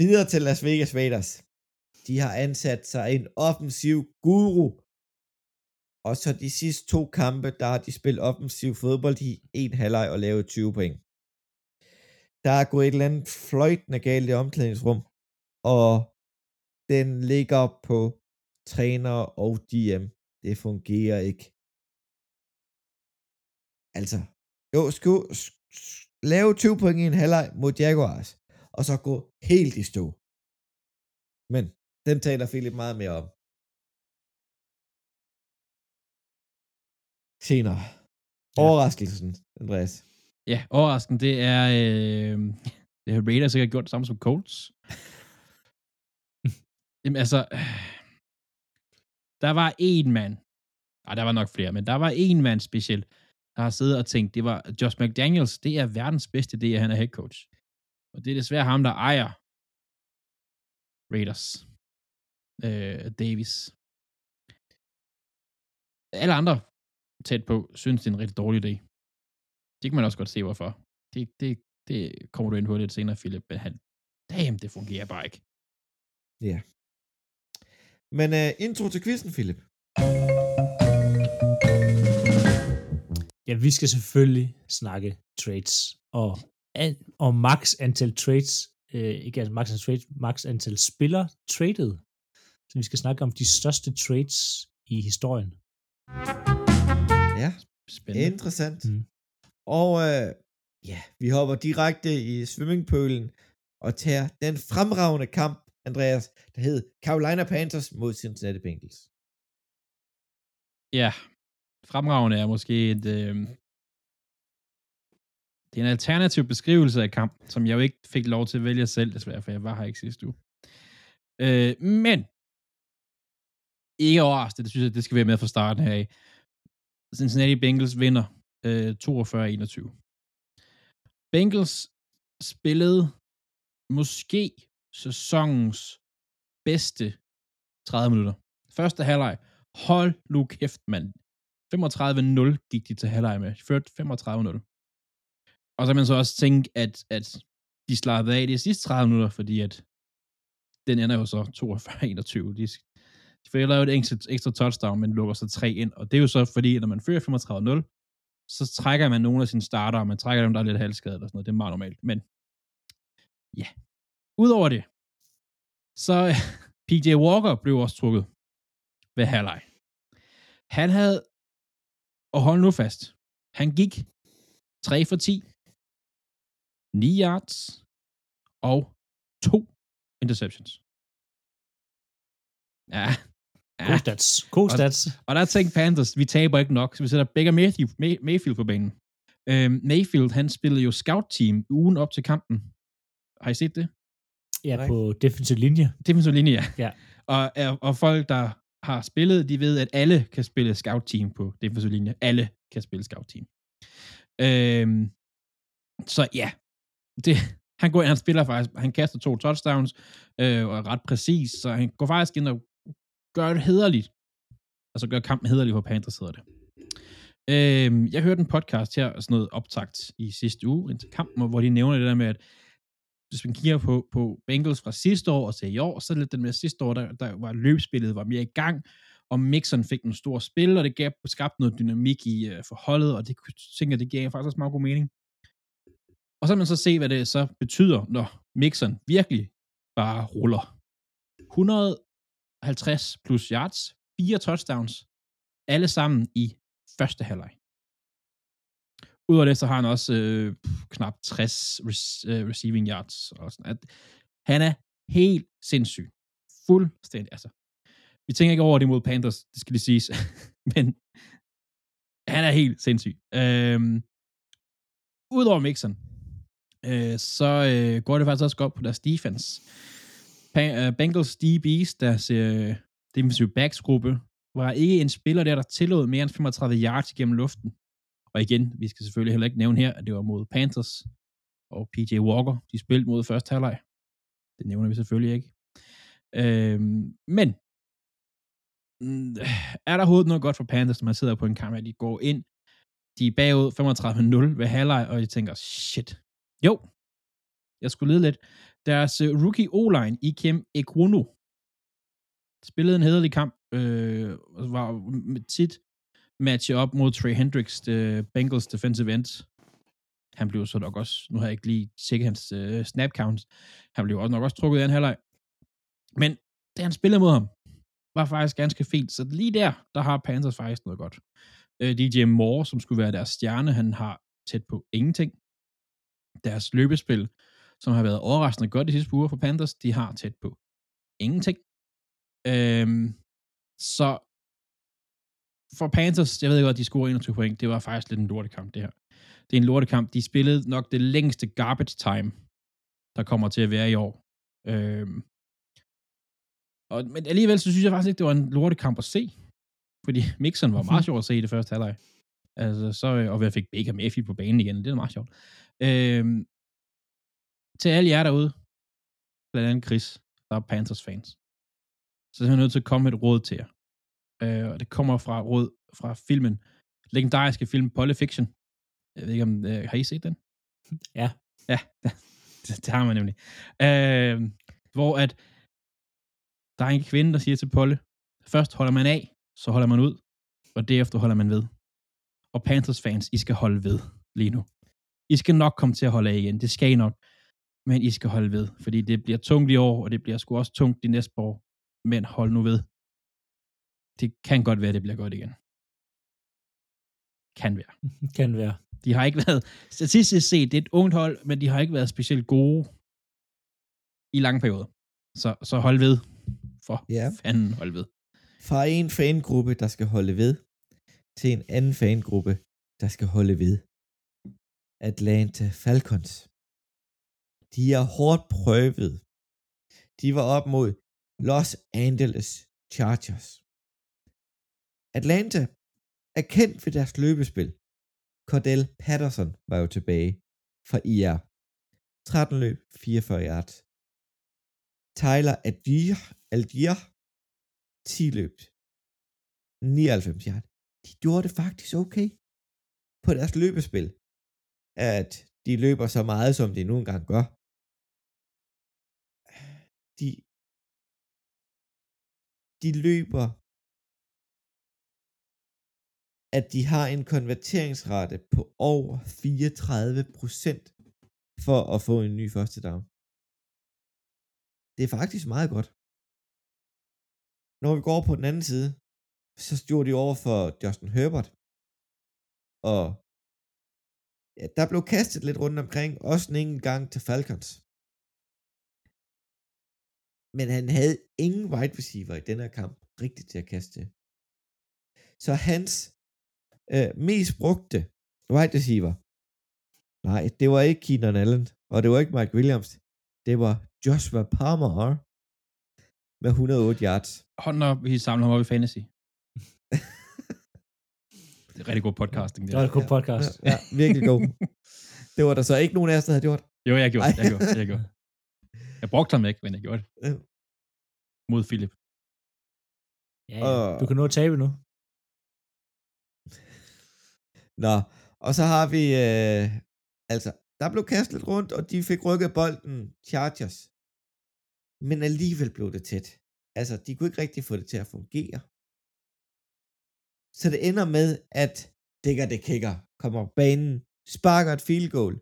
videre til Las Vegas Raiders. De har ansat sig en offensiv guru og så de sidste to kampe, der har de spillet offensiv fodbold i en halvleg og lavet 20 point. Der er gået et eller andet fløjtende galt i omklædningsrum, og den ligger på træner og GM. Det fungerer ikke. Altså, jo, skulle lave 20 point i en halvleg mod Jaguars, og så gå helt i stå. Men den taler Philip meget mere om. Senere. Overraskelsen, Andreas. Ja, overraskelsen, det er, øh, [LAUGHS] det har Raiders sikkert gjort det samme som Colts. [LAUGHS] Jamen altså, [SIGHS] der var en mand, nej, der var nok flere, men der var en mand specielt, der har siddet og tænkt, det var Josh McDaniels, det er verdens bedste idé, at han er head coach. Og det er desværre ham, der ejer Raiders. Øh, Davis. Alle andre tæt på, synes det er en rigtig dårlig idé. Det kan man også godt se, hvorfor. Det, det, det kommer du ind på lidt senere, Philip. Men han, damn, det fungerer bare ikke. Ja. Men uh, intro til quizzen, Philip. Ja, vi skal selvfølgelig snakke trades. Og, og max antal trades, øh, ikke altså max antal trades, max antal spillere traded. Så vi skal snakke om de største trades i historien. Ja, Spændende. interessant. Mm. Og øh, ja, vi hopper direkte i swimmingpølen og tager den fremragende kamp, Andreas, der hed Carolina Panthers mod Cincinnati Bengals. Ja, fremragende er måske et, øh, det er en alternativ beskrivelse af kamp, som jeg jo ikke fik lov til at vælge selv, desværre, for jeg var her ikke sidste uge. Øh, men, ikke overraskende, det synes jeg, det skal være med fra starten her af. Cincinnati Bengals vinder øh, 42-21. Bengals spillede måske sæsonens bedste 30 minutter. Første halvleg. Hold nu kæft, mand. 35-0 gik de til halvleg med. Ført 35-0. Og så kan man så også tænke, at, at de slappede af de sidste 30 minutter, fordi at den ender jo så 42-21. De, de får lavet et ekstra, ekstra touchdown, men lukker så tre ind. Og det er jo så fordi, at når man fører 35-0, så trækker man nogle af sine starter, og man trækker dem, der er lidt halvskadet eller sådan noget. Det er meget normalt. Men ja, udover det, så [LAUGHS] PJ Walker blev også trukket ved halvleg. Han havde, og hold nu fast, han gik 3 for 10, 9 yards og to interceptions. Ja, God stats. God stats. Og, og der tænkte Panthers, vi taber ikke nok, så vi sætter Baker Mayfield, May, Mayfield på banen. Øhm, Mayfield, han spillede jo scout-team ugen op til kampen. Har I set det? Ja, Nej. på defensiv linje. Defensiv linje, ja. ja. Og, og folk, der har spillet, de ved, at alle kan spille scout-team på defensiv linje. Alle kan spille scout-team. Øhm, så ja, det, [LAUGHS] han går ind, han spiller faktisk, han kaster to touchdowns, øh, og er ret præcis, så han går faktisk ind og gør det hederligt. Altså gør kampen hederlig for Panthers, hedder det. Øh, jeg hørte en podcast her, sådan noget optagt i sidste uge, en kampen, hvor de nævner det der med, at hvis man kigger på, på Bengals fra sidste år og til i år, så er det lidt den med sidste år, der, der var løbspillet var mere i gang, og Mixon fik en stor spil, og det gav, skabte noget dynamik i øh, forholdet, og det tænker det giver faktisk også meget god mening. Og så kan man så se, hvad det så betyder, når Mixon virkelig bare ruller. 100 50 plus yards, fire touchdowns, alle sammen i første halvleg. Udover det, så har han også øh, knap 60 res- øh, receiving yards. Og sådan. At, han er helt sindssyg. Fuldstændig. Altså, vi tænker ikke over det mod Panthers, det skal det siges. [LAUGHS] Men han er helt sindssyg. Øhm, Udover Mixon, øh, så øh, går det faktisk også godt på deres defense. Øh, Bengals DB's, deres øh, defensive backs gruppe, var ikke en spiller der, der tillod mere end 35 yards igennem luften. Og igen, vi skal selvfølgelig heller ikke nævne her, at det var mod Panthers og PJ Walker, de spillede mod første halvleg. Det nævner vi selvfølgelig ikke. Øhm, men mm, er der overhovedet noget godt for Panthers, når man sidder på en kamp, at de går ind, de er bagud 35-0 ved halvleg, og de tænker, shit. Jo, jeg skulle lede lidt. Deres øh, rookie O-line, Ikem Ekwono, spillede en hederlig kamp, øh, var med tit matchet op mod Trey Hendricks, the Bengals defensive end. Han blev så nok også, nu har jeg ikke lige tjekket hans øh, snap counts, han blev også nok også trukket i en halvleg. Men det han spillede mod ham, var faktisk ganske fint. Så lige der, der har Panthers faktisk noget godt. Øh, DJ Moore, som skulle være deres stjerne, han har tæt på ingenting. Deres løbespil, som har været overraskende godt de sidste uger for Panthers, de har tæt på ingenting. Øhm, så for Panthers, jeg ved godt, de scorer 21 point, det var faktisk lidt en lortekamp, det her. Det er en lortekamp. De spillede nok det længste garbage time, der kommer til at være i år. Øhm, og, men alligevel, så synes jeg faktisk ikke, det var en lortekamp at se. Fordi [LAUGHS] Mixon var meget [LAUGHS] sjov at se i det første halvleg. Altså, så, og jeg fik Baker Mayfield på banen igen, det er meget sjovt. Øhm, til alle jer derude, blandt andet Chris, der er Panthers fans, så er jeg nødt til at komme med et råd til jer. Øh, og det kommer fra råd fra filmen, legendariske film Poly Fiction. Jeg ved ikke om, øh, har I set den? [LAUGHS] Ja. Ja, [LAUGHS] det, det har man nemlig. Øh, hvor at der er en kvinde, der siger til Polle, først holder man af, så holder man ud, og derefter holder man ved. Og Panthers fans, I skal holde ved lige nu. I skal nok komme til at holde af igen, det skal I nok. Men I skal holde ved, fordi det bliver tungt i år, og det bliver sgu også tungt de næste år. Men hold nu ved. Det kan godt være, det bliver godt igen. Kan være. [LAUGHS] Kan være. De har ikke [LAUGHS] været, statistisk set, det er et ungt hold, men de har ikke været specielt gode i lange perioder. Så, så hold ved. For Ja. fanden hold ved. Fra en fangruppe, der skal holde ved, til en anden fangruppe, der skal holde ved. Atlanta Falcons. De er hårdt prøvet. De var op mod Los Angeles Chargers. Atlanta er kendt for deres løbespil. Cordell Patterson var jo tilbage fra IR. 13 løb, 44 yards. Tyler Algier, Algier 10 løb, 99 yards. De gjorde det faktisk okay på deres løbespil, at de løber så meget, som de nu engang gør. De, de løber, at de har en konverteringsrate på over 34% for at få en ny første down. Det er faktisk meget godt. Når vi går på den anden side, så stod de over for Justin Herbert. Og der blev kastet lidt rundt omkring, også en enkelt gang til Falcons. Men han havde ingen wide receiver i den her kamp rigtigt til at kaste. Så hans øh, mest brugte wide receiver, nej, det var ikke Keenan Allen, og det var ikke Mike Williams, det var Joshua Palmer med 108 yards. Hånden op, vi samler ham op i fantasy det er rigtig god podcasting. Det var en god podcast. Ja, ja, virkelig god. det var der så ikke nogen af os, der havde gjort. Jo, jeg gjorde, jeg gjorde, jeg gjorde. Jeg brugte ham ikke, men jeg gjorde det. Mod Philip. Ja, ja. Du kan nå at tabe nu. Nå, og så har vi, øh, altså, der blev kastet rundt, og de fik rykket bolden Chargers. Men alligevel blev det tæt. Altså, de kunne ikke rigtig få det til at fungere. Så det ender med, at Digger det kicker kommer på banen, sparker et field goal,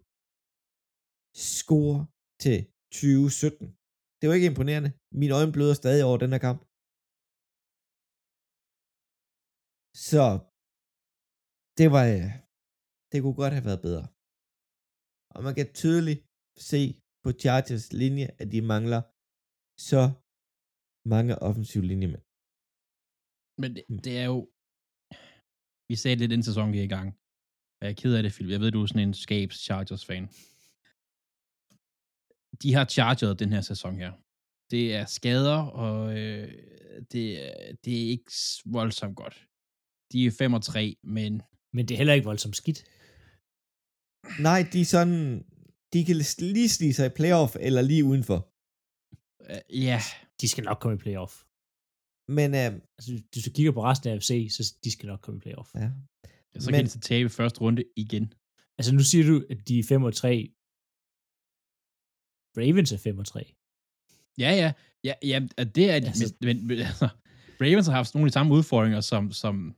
score til 2017. Det var ikke imponerende. Mine øjne bløder stadig over den her kamp. Så det var, øh, det kunne godt have været bedre. Og man kan tydeligt se på Chargers linje, at de mangler så mange offensive linjemænd. Men det, det er jo... Vi sagde det lidt inden sæsonen gik i gang. Og jeg er ked af det, Philip. Jeg ved, du er sådan en Scapes Chargers-fan. De har chargeret den her sæson her. Det er skader, og øh, det, er- det er ikke voldsomt godt. De er 5 og 3, men Men det er heller ikke voldsomt skidt. Nej, de er sådan, de kan lige snige sig i playoff eller lige udenfor. øh, ja, De skal nok komme i playoff. Men øh, Altså, hvis du kigger på resten af AFC, så de skal nok komme i playoff. ja. så Men- kan de så tabe første runde igen. Altså, nu siger du, at de er 5 og 3. Ravens er 5 og 3. Ja, ja. Ja, ja og det er, altså, men, men, altså, Ravens har haft nogle af de samme udfordringer, som, som,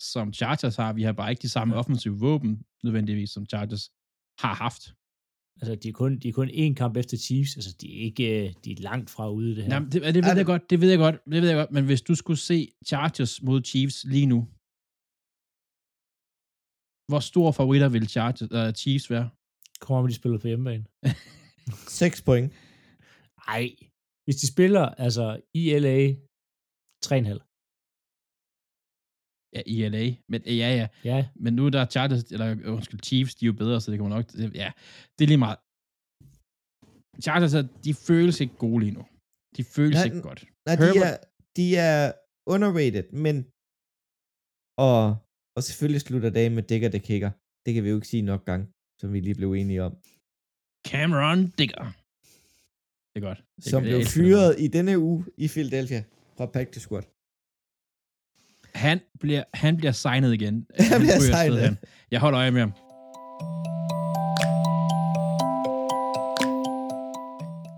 som Chargers har. Vi har bare ikke de samme offensive våben, nødvendigvis, som Chargers har haft. Altså, de er kun, de er kun én kamp efter Chiefs. Altså, de er ikke øh, de er langt fra ude det her. Jamen, det, det ved Er jeg godt, det ved jeg godt, det ved jeg godt, men hvis du skulle se Chargers mod Chiefs lige nu, hvor stor favoritter vil Chargers, uh, Chiefs være? Kommer om, de spiller på hjemmebane. [LAUGHS] 6 point. Nej, hvis de spiller altså i LA 3,5. Ja, i LA. Men øh, ja, ja. Ja, Men nu er der Chargers, eller øh, undskyld, Chiefs, de er jo bedre, så det kommer nok... Ja, det er lige meget. Chargers, de føles ikke gode lige nu. De føles Nej, ikke godt. Nej, de er, de er underrated, men... Og, og selvfølgelig slutter dagen med Digger det kicker. Det kan vi jo ikke sige nok gang, som vi lige blev enige om. Cameron Digger. Det er godt. Det er Som blev fyret i denne uge i Philadelphia fra practice squad. Han bliver, han bliver signet igen. [LAUGHS] Han bliver signet. hen. Jeg holder øje med ham.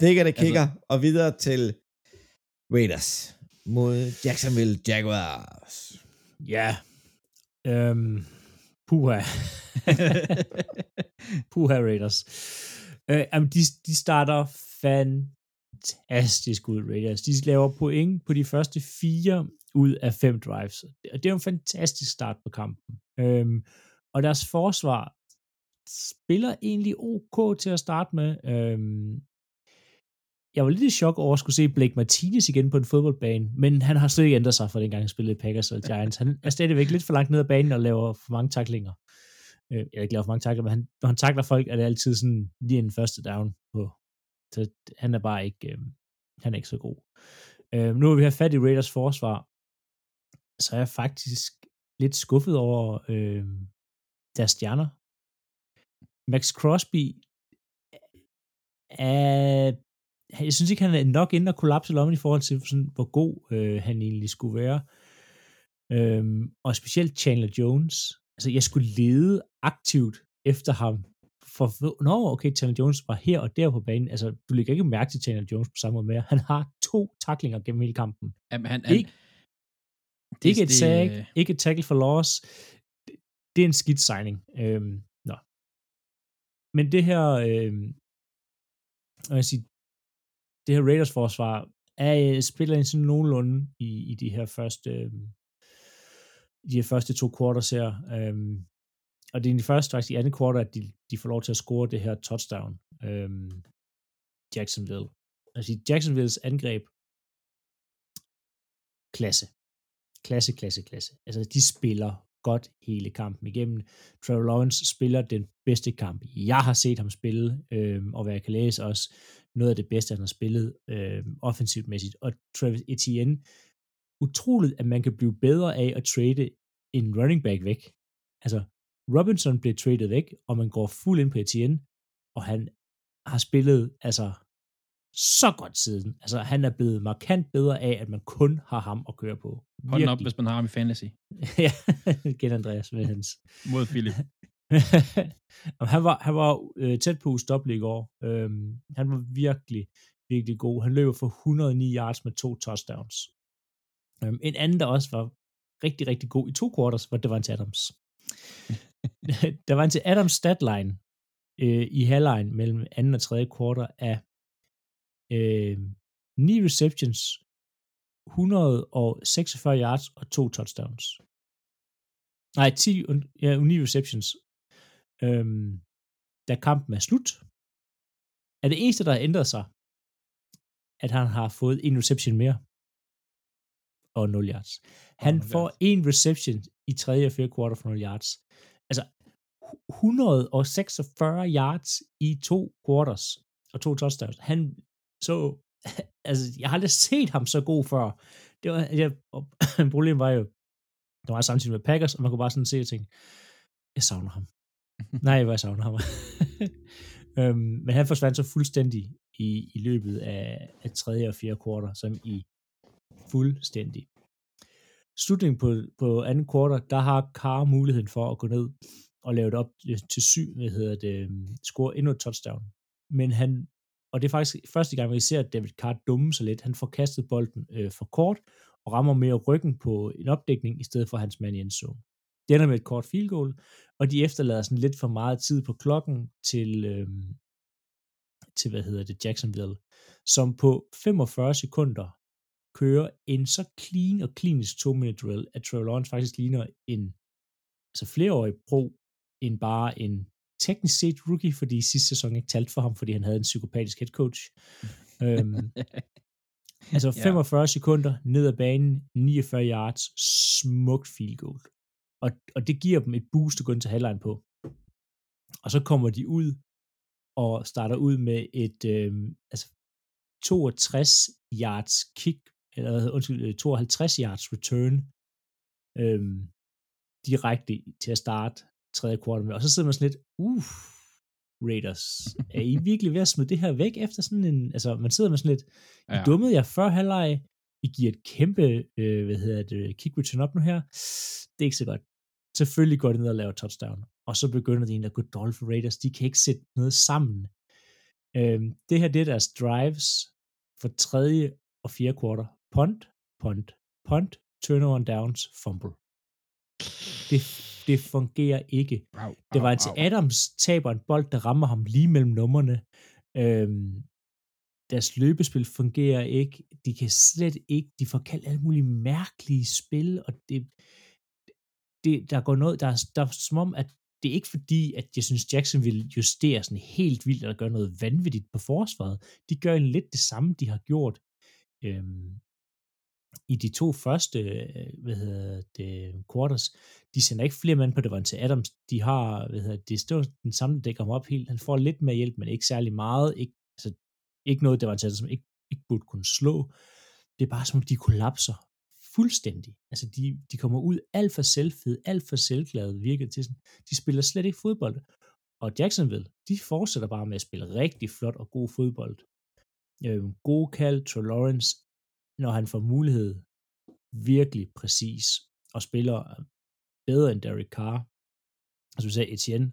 Digger det Altså- kicker, og videre til Raiders mod Jacksonville Jaguars. ja. Øhm, puha. [LAUGHS] puha Raiders. Øh, jamen, de, de starter fantastisk ud, Raiders. De laver point på de første fire ud af fem drives. Og det er jo en fantastisk start på kampen. Øhm, og deres forsvar spiller egentlig ok til at starte med. Øhm, jeg var lidt i chok over at skulle se Blake Martinez igen på en fodboldbane, men han har slet ikke ændret sig fra dengang han spillede i Packers og Giants. Han er stadigvæk lidt for langt ned ad banen og laver for mange taklinger. Øh, jeg ikke laver for mange taklinger, men han, når han takler folk, er det altid sådan lige en første down på. Så han er bare ikke, øh, han er ikke så god. Øh, nu vil vi have fat i Raiders forsvar, så er jeg faktisk lidt skuffet over øh, deres stjerner. Max Crosby er jeg synes ikke, han er nok inde og kollapse lommen i forhold til, sådan, hvor god øh, han egentlig skulle være. Øhm, og specielt Chandler Jones. Altså, jeg skulle lede aktivt efter ham. For, nå, okay, Chandler Jones var her og der på banen. Altså, du lægger ikke mærke til Chandler Jones på samme måde mere. Han har to taklinger gennem hele kampen. Jamen, han, han, Ikke, ikke et sack, ikke et tackle for loss. Det, det er en skidt signing. Øhm, nå. Men det her, øhm, jeg siger, det her Raiders forsvar er, øh, spiller en sådan nogenlunde i, i de her første øhm, de her første to quarters her. Øhm, og det er i de første, faktisk i andet quarter, at de, de får lov til at score det her touchdown. Øhm, Jacksonville. Altså Jacksonvilles angreb klasse. Klasse, klasse, klasse. Altså, de spiller godt hele kampen igennem. Trevor Lawrence spiller den bedste kamp, jeg har set ham spille, øh, og hvad jeg kan læse også, noget af det bedste, han har spillet øh, offensivt mæssigt. Og Travis Etienne, utroligt, at man kan blive bedre af at trade en running back væk. Altså, Robinson blev traded væk, og man går fuld ind på Etienne, og han har spillet, altså, så godt siden. Altså, han er blevet markant bedre af, at man kun har ham at køre på. Hånden op, hvis man har ham i fantasy. [LAUGHS] ja, igen Andreas med hans. Mod Philip. [LAUGHS] Han var, han var øh, tæt på ustoppelig i går. Øhm, han var virkelig, virkelig god. Han løber for 109 yards med to touchdowns. Øhm, en anden, der også var rigtig, rigtig god i to quarters, var Devante Adams. der var en til Adams statline øh, i halvlejen mellem anden og tredje quarter af øh, 9 receptions, 146 yards og to touchdowns. Nej, 10, und- ja, 9 receptions. Øhm, da kampen er slut, er det eneste, der har ændret sig, at han har fået en reception mere og 0 yards. Han nul får yards. en reception i tredje og fjerde kvartal for 0 yards. Altså, 146 yards i to quarters og to touchdowns. Han så, altså, jeg har aldrig set ham så god før. Det var, jeg, og, [CLEARS THROAT] problemet var jo, der var samtidig med Packers, og man kunne bare sådan se og tænke, jeg savner ham. [LAUGHS] Nej, hvor jeg savner ham. [LAUGHS] øhm, men han forsvandt så fuldstændig i, i løbet af, af tredje og fjerde kvartal, som i fuldstændig. Slutningen på, på anden kvartal, der har Carr muligheden for at gå ned og lave det op til syv, hvad hedder det, score endnu et touchdown. Men han, og det er faktisk første gang, vi ser, at David Carr dumme sig lidt. Han får kastet bolden øh, for kort, og rammer mere ryggen på en opdækning, i stedet for hans mand i endzone. Det ender med et kort field goal, og de efterlader sådan lidt for meget tid på klokken til, øh, til hvad hedder det, Jacksonville, som på 45 sekunder kører en så clean og klinisk 2-minute drill, at Trevor Lawrence faktisk ligner en altså flereårig pro end bare en teknisk set rookie, fordi sidste sæson ikke talte for ham, fordi han havde en psykopatisk head coach. øhm, [LAUGHS] altså 45 ja. sekunder ned ad banen, 49 yards, smukt field goal. Og, og det giver dem et boost at gå ind til halvlejen på. Og så kommer de ud og starter ud med et øhm, altså 62 yards kick, eller undskyld, 52 yards return, øhm, direkte til at starte tredje kvartal med. Og så sidder man sådan lidt, uff, Raiders, er I virkelig ved at smide det her væk efter sådan en, altså man sidder med sådan lidt, I ja. dummede jer før halvleg, I giver et kæmpe, øh, hvad hedder det, kick return op nu her, det er ikke så godt. Selvfølgelig går det ned og laver touchdown, og så begynder de en at gå dårligt for Raiders, de kan ikke sætte noget sammen. Øhm, det her, det er deres drives for tredje og fjerde kvartal. Punt, punt, punt, turnover downs, fumble. Det, det fungerer ikke. Au, det var au, til au. Adams taber en bold, der rammer ham lige mellem nummerne. Øhm, deres løbespil fungerer ikke. De kan slet ikke, de får kaldt alle mulige mærkelige spil, og det, det der går noget, der er, der er som om, at det er ikke fordi, at jeg synes, Jackson vil justere sådan helt vildt, eller gøre noget vanvittigt på forsvaret. De gør egentlig lidt det samme, de har gjort øhm, i de to første, hvad hedder det, quarters. De sender ikke flere mand på det til Adams. De har, hvad hedder det, står den samme, der dækker ham op helt. Han får lidt mere hjælp, men ikke særlig meget. Ikke, altså, ikke noget, der var som ikke, ikke burde kunne slå. Det er bare som de kollapser fuldstændig. Altså, de, de kommer ud alt for selvfede, alt for selvglade, virker til sådan. De spiller slet ikke fodbold. Og Jacksonville, de fortsætter bare med at spille rigtig flot og god fodbold. Øh, god kald, Trey Lawrence, når han får mulighed, virkelig præcis, og spiller bedre end Derek Carr. Altså du sagde, Etienne,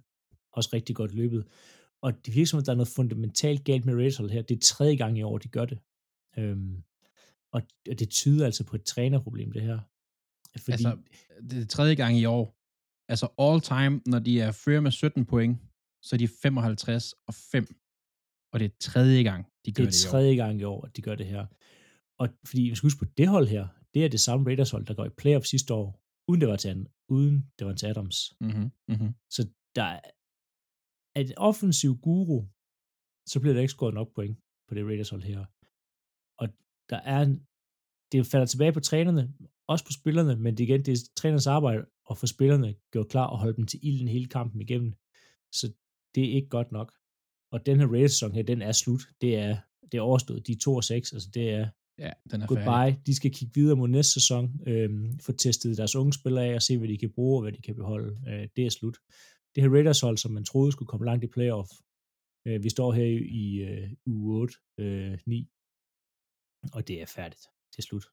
også rigtig godt løbet. Og det virker som, at der er noget fundamentalt galt med Raiders her. Det er tredje gang i år, de gør det. Øhm, og det tyder altså på et trænerproblem, det her. Fordi... Altså, det er tredje gang i år. Altså all time, når de er fører med 17 point, så er de 55 og 5. Og det er tredje gang, de gør det, det er tredje gang i år, at de gør det her. Og fordi vi skal huske på det hold her, det er det samme Raiders hold, der går i playoff sidste år, uden det var til, uden det var til Adams. Mm-hmm. Mm-hmm. Så der er et offensiv guru, så bliver der ikke scoret nok point på det Raiders hold her. Og der er en, det falder tilbage på trænerne, også på spillerne, men det igen, det er trænernes arbejde at få spillerne gjort klar og holde dem til ilden hele kampen igennem. Så det er ikke godt nok. Og den her Raiders-sæson her, den er slut. Det er, det er overstået. De er 2 og 6, altså det er, ja, den er goodbye. Færdig. De skal kigge videre mod næste sæson, øhm, få testet deres unge spillere af og se, hvad de kan bruge og hvad de kan beholde. Øh, det er slut. Det her Raiders hold, som man troede skulle komme langt i playoff, øh, vi står her i, i øh, uge 8, øh, 9, og det er færdigt. Det er slut.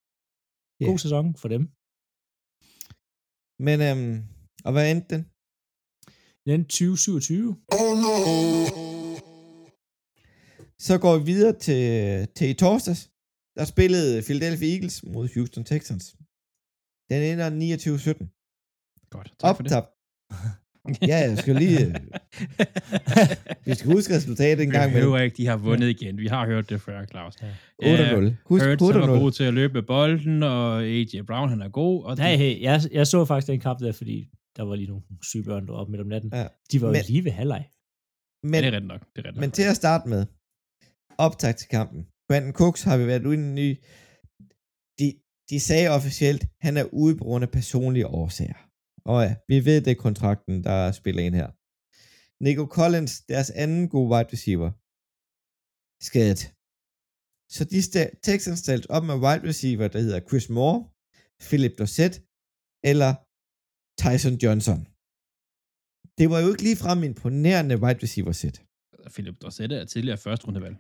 God Ja. sæson for dem. Men, øhm, og hvad endte den? Den 2027. Så går vi videre til, til i torsdags. Der spillede Philadelphia Eagles mod Houston Texans. Den ender 29-17. Godt, tak for det. [LAUGHS] Ja, jeg skal lige... øh, [LAUGHS] Vi skal huske resultatet en gang behøver ikke, de har vundet igen. Vi har hørt det før, Claus. Ja. 8-0. Husk Hurts han var 8-0. god til at løbe bolden, og AJ Brown, han er god. Og Nej, hey, jeg, jeg så faktisk den kamp der, fordi der var lige nogle syge børn deroppe midt om natten. Ja. De var jo Men- lige ved halvleg. Men, Men, det er rigtigt nok. Det er rigtigt men nok. til at starte med, optag til kampen. Brandon Cooks har vi været ude i en ny... De, de sagde officielt, han er ude på grund af personlige årsager. Og ja, vi ved, det er kontrakten, der spiller ind her. Nico Collins, deres anden gode wide receiver, skadet. Så de sta- Texans stalt op med wide receiver, der hedder Chris Moore, Philip Dorsett eller Tyson Johnson. Det var jo ikke ligefrem imponerende wide receiver set. Philip Dorsette er tidligere første rundevalg.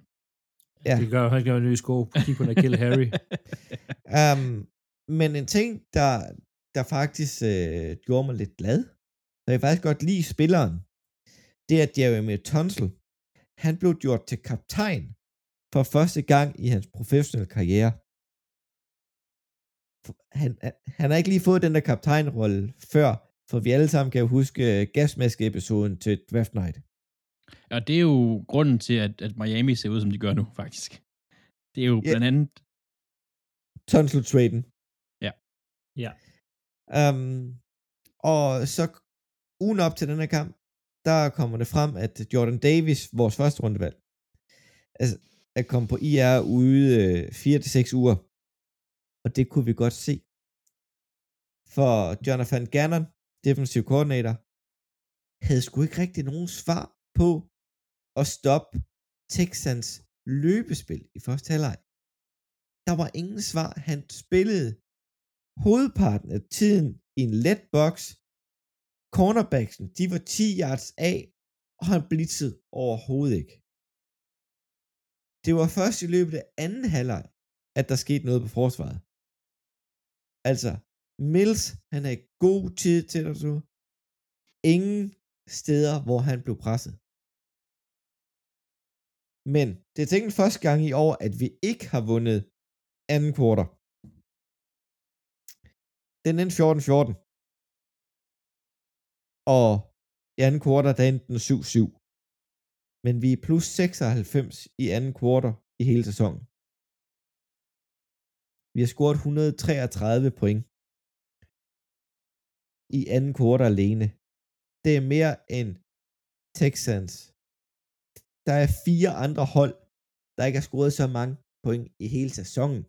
Ja. Det gør, han gør en ny sko. Kig på Kill Harry. Um, [LAUGHS] men en ting, der, der faktisk øh, gjorde mig lidt glad, og jeg faktisk godt lide spilleren, det er Jeremy Tunsil. Han blev gjort til kaptajn for første gang i hans professionelle karriere. Han, han har ikke lige fået den der kaptajnrolle før, for vi alle sammen kan huske øh, gasmaske-episoden til Draft Night. Og det er jo grunden til, at, at Miami ser ud, som de gør nu, faktisk. Det er jo blandt andet... Tunsil-traden. Ja. Ja. Um, og så ugen op til den her kamp, der kommer det frem, at Jordan Davis, vores første rundevalg, altså, er kommet på IR ude øh, 4-6 uger. Og det kunne vi godt se. For Jonathan Gannon, defensive coordinator, havde sgu ikke rigtig nogen svar på at stoppe Texans løbespil i første halvleg. Der var ingen svar. Han spillede hovedparten af tiden i en let box. Cornerbacksen, de var 10 yards af, og han blitzede overhovedet ikke. Det var først i løbet af anden halvleg, at der skete noget på forsvaret. Altså, Mills, han er i god tid til at så. Ingen steder, hvor han blev presset. Men det er tænkt første gang i år, at vi ikke har vundet anden kvartal. Den endte 14-14. Og i anden kvartal, der endte den 7-7 men vi er plus 96 i anden kvartal i hele sæsonen. Vi har scoret 133 point i anden kvartal alene. Det er mere end Texans. Der er fire andre hold, der ikke har scoret så mange point i hele sæsonen.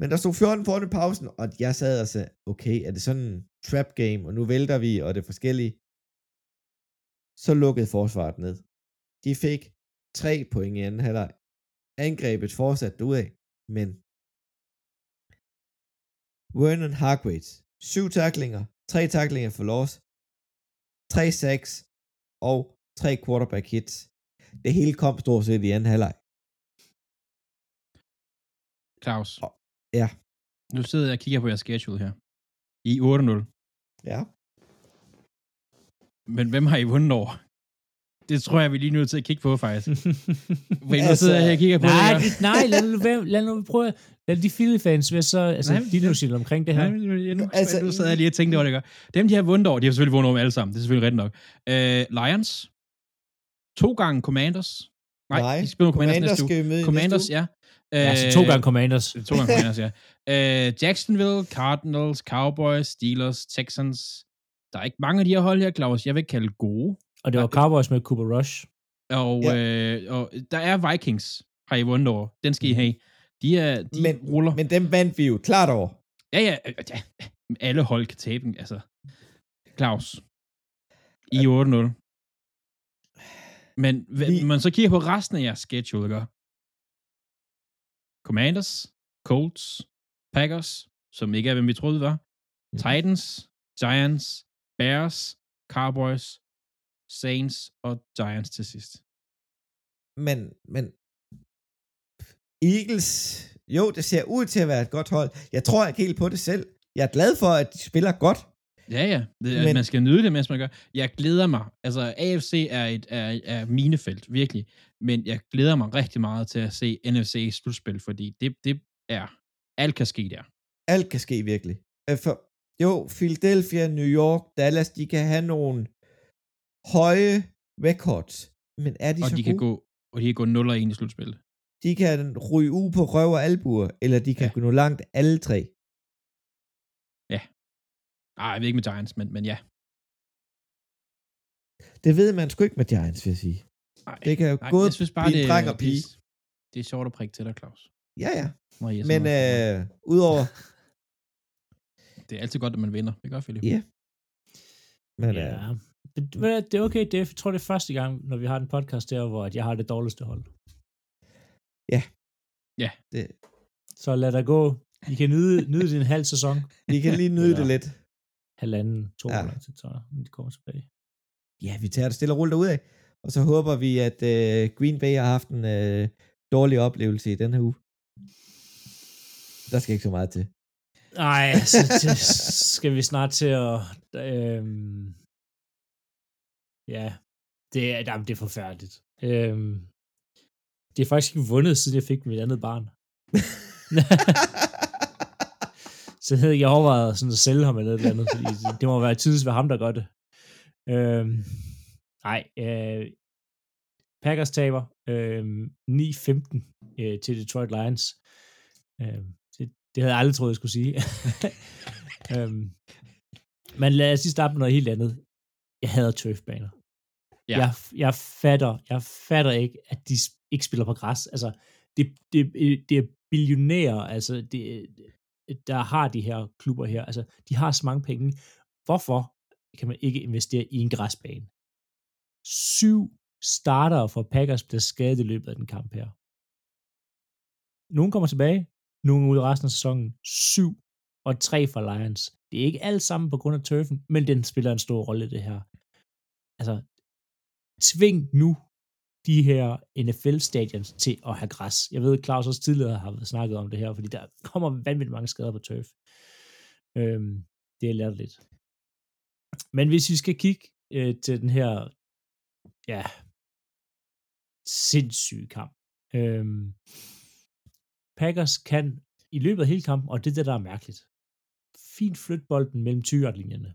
Men der stod 14 foran pausen, og jeg sad og sagde, okay, er det sådan en trap game, og nu vælter vi, og det er forskellige så lukkede forsvaret ned. De fik tre point i anden halvleg. Angrebet fortsatte af, men Vernon Hargraves, syv taklinger, tre taklinger for loss, tre sacks og tre quarterback hits. Det hele kom stort set i anden halvleg. Claus. Ja. Nu sidder jeg og kigger på jeres schedule her. I 8-0. Ja. Men hvem har I vundet over? Det tror jeg, vi er lige nødt til at kigge på, faktisk. [LAUGHS] Nu Altså, sidder jeg her og kigger på nej, det nej, lad nu, lad, nu prøve, lad de Philly-fans være så, altså, Nej, nej, de nu omkring det her. Ja, nu, nu, Altså, nu sidder jeg lige og tænkte over det. Gør. Dem, de har vundet over, de har selvfølgelig vundet over alle sammen. Det er selvfølgelig rigtigt nok. Uh, Lions. To gange Commanders. Nej, Nej, de spiller Commanders, Commanders næste uge. Commanders, næste uge. ja. Ja, altså to gange Commanders. To gange Commanders, ja. Uh, [LAUGHS] Jacksonville, Cardinals, Cowboys, Steelers, Texans. Der er ikke mange af de her hold her, Claus. Jeg vil kalde gode. Og det var Cowboys med Cooper Rush. Og, Ja. øh, og der er Vikings, har I vundet over. Den skal I have. De, er, de Men- ruller. Men dem vandt vi jo klart over. Ja, ja, øh, ja. Alle hold kan tabe den, altså. Claus. I 8-0. Men Vi- man så kigger på resten af jeres schedule, ikke? Commanders, Colts, Packers, som ikke er, hvem vi troede var, Mhm. Titans, Giants, Bears, Cowboys, Saints og Giants til sidst. Men, men Eagles, jo, det ser ud til at være et godt hold. Jeg tror ikke helt på det selv. Jeg er glad for, at de spiller godt. Ja, ja. Det, Men, man skal nyde det, mens man gør. Jeg glæder mig. Altså, AFC er et er, er minefelt, virkelig. Men jeg glæder mig rigtig meget til at se NFC slutspil, fordi det, det er... Alt kan ske der. Alt kan ske virkelig. Øh, For, jo, Philadelphia, New York, Dallas, de kan have nogle høje records. Men er de og så de gode? kan gå og de kan gå 0 og 1 i slutspillet. De kan ryge ud på røv og albuer, eller de kan Ja. ja. gå nå langt alle tre. Nej, jeg ved ikke med Giants, men, men ja. Det ved man sgu ikke med Giants, vil jeg sige. Nej, Det kan jo nej, gå jeg synes bare, blive det, en dreng og det, pige. det er sjovt at prikke til dig, Claus. Ja, ja. Er Men øh, udover... [LAUGHS] det er altid godt, at man vinder. Det gør Philip. Ja. Men, Ja. øh, Hvad, Det er okay, det er, jeg tror, det er første gang, når vi har en podcast der, hvor at jeg har det dårligste hold. det, Så lad der gå. I kan nyde, nyde din halv sæson. [LAUGHS] vi kan lige nyde det lidt. Halvanden, to Ja. ja. år så, når de kommer tilbage. Ja, vi tager det stille og roligt af. Og så håber vi, at øh, Green Bay har haft en øh, dårlig oplevelse i den her uge. Der skal ikke så meget til. Nej, så det skal vi snart til at... Øhm, ja, det er, jamen, det er forfærdeligt. Øhm, det er faktisk ikke vundet, siden jeg fik mit andet barn. [LAUGHS] så jeg havde jeg overvejet sådan at sælge ham eller et eller andet, fordi det, må være tidligst være ham, der gør det. Øhm, nej, øh, Packers taber øh, 9-15 øh, til Detroit Lions. Øh, det, det havde jeg aldrig troet, jeg skulle sige. [LAUGHS] øhm, Men lad os lige starte med noget helt andet. Jeg hader turfbaner. Ja. Jeg, jeg fatter, jeg fatter ikke, at de ikke spiller på græs. Altså, det, det, øh, det er billionærer, altså, det, øh, der har de her klubber her. Altså, de har så mange penge. Hvorfor kan man ikke investere i en græsbane? Syv starter for Packers bliver skadet i løbet af den kamp her. Nogle kommer tilbage, nogle ud resten af sæsonen. Syv og tre for Lions. Det er ikke alt sammen på grund af turfen, men den spiller en stor rolle i det her. Altså, tving nu de her NFL-stadions til at have græs. Jeg ved, Claus også tidligere har snakket om det her, fordi der [LAUGHS] kommer vanvittigt mange skader på turf. Øhm, det er lært lidt. Men hvis vi skal kigge øh, til den her, ja, sindssyge kamp. Øhm, Packers kan i løbet af hele kampen, og det er det, der er mærkeligt, fint flytte bolden mellem 20 linjerne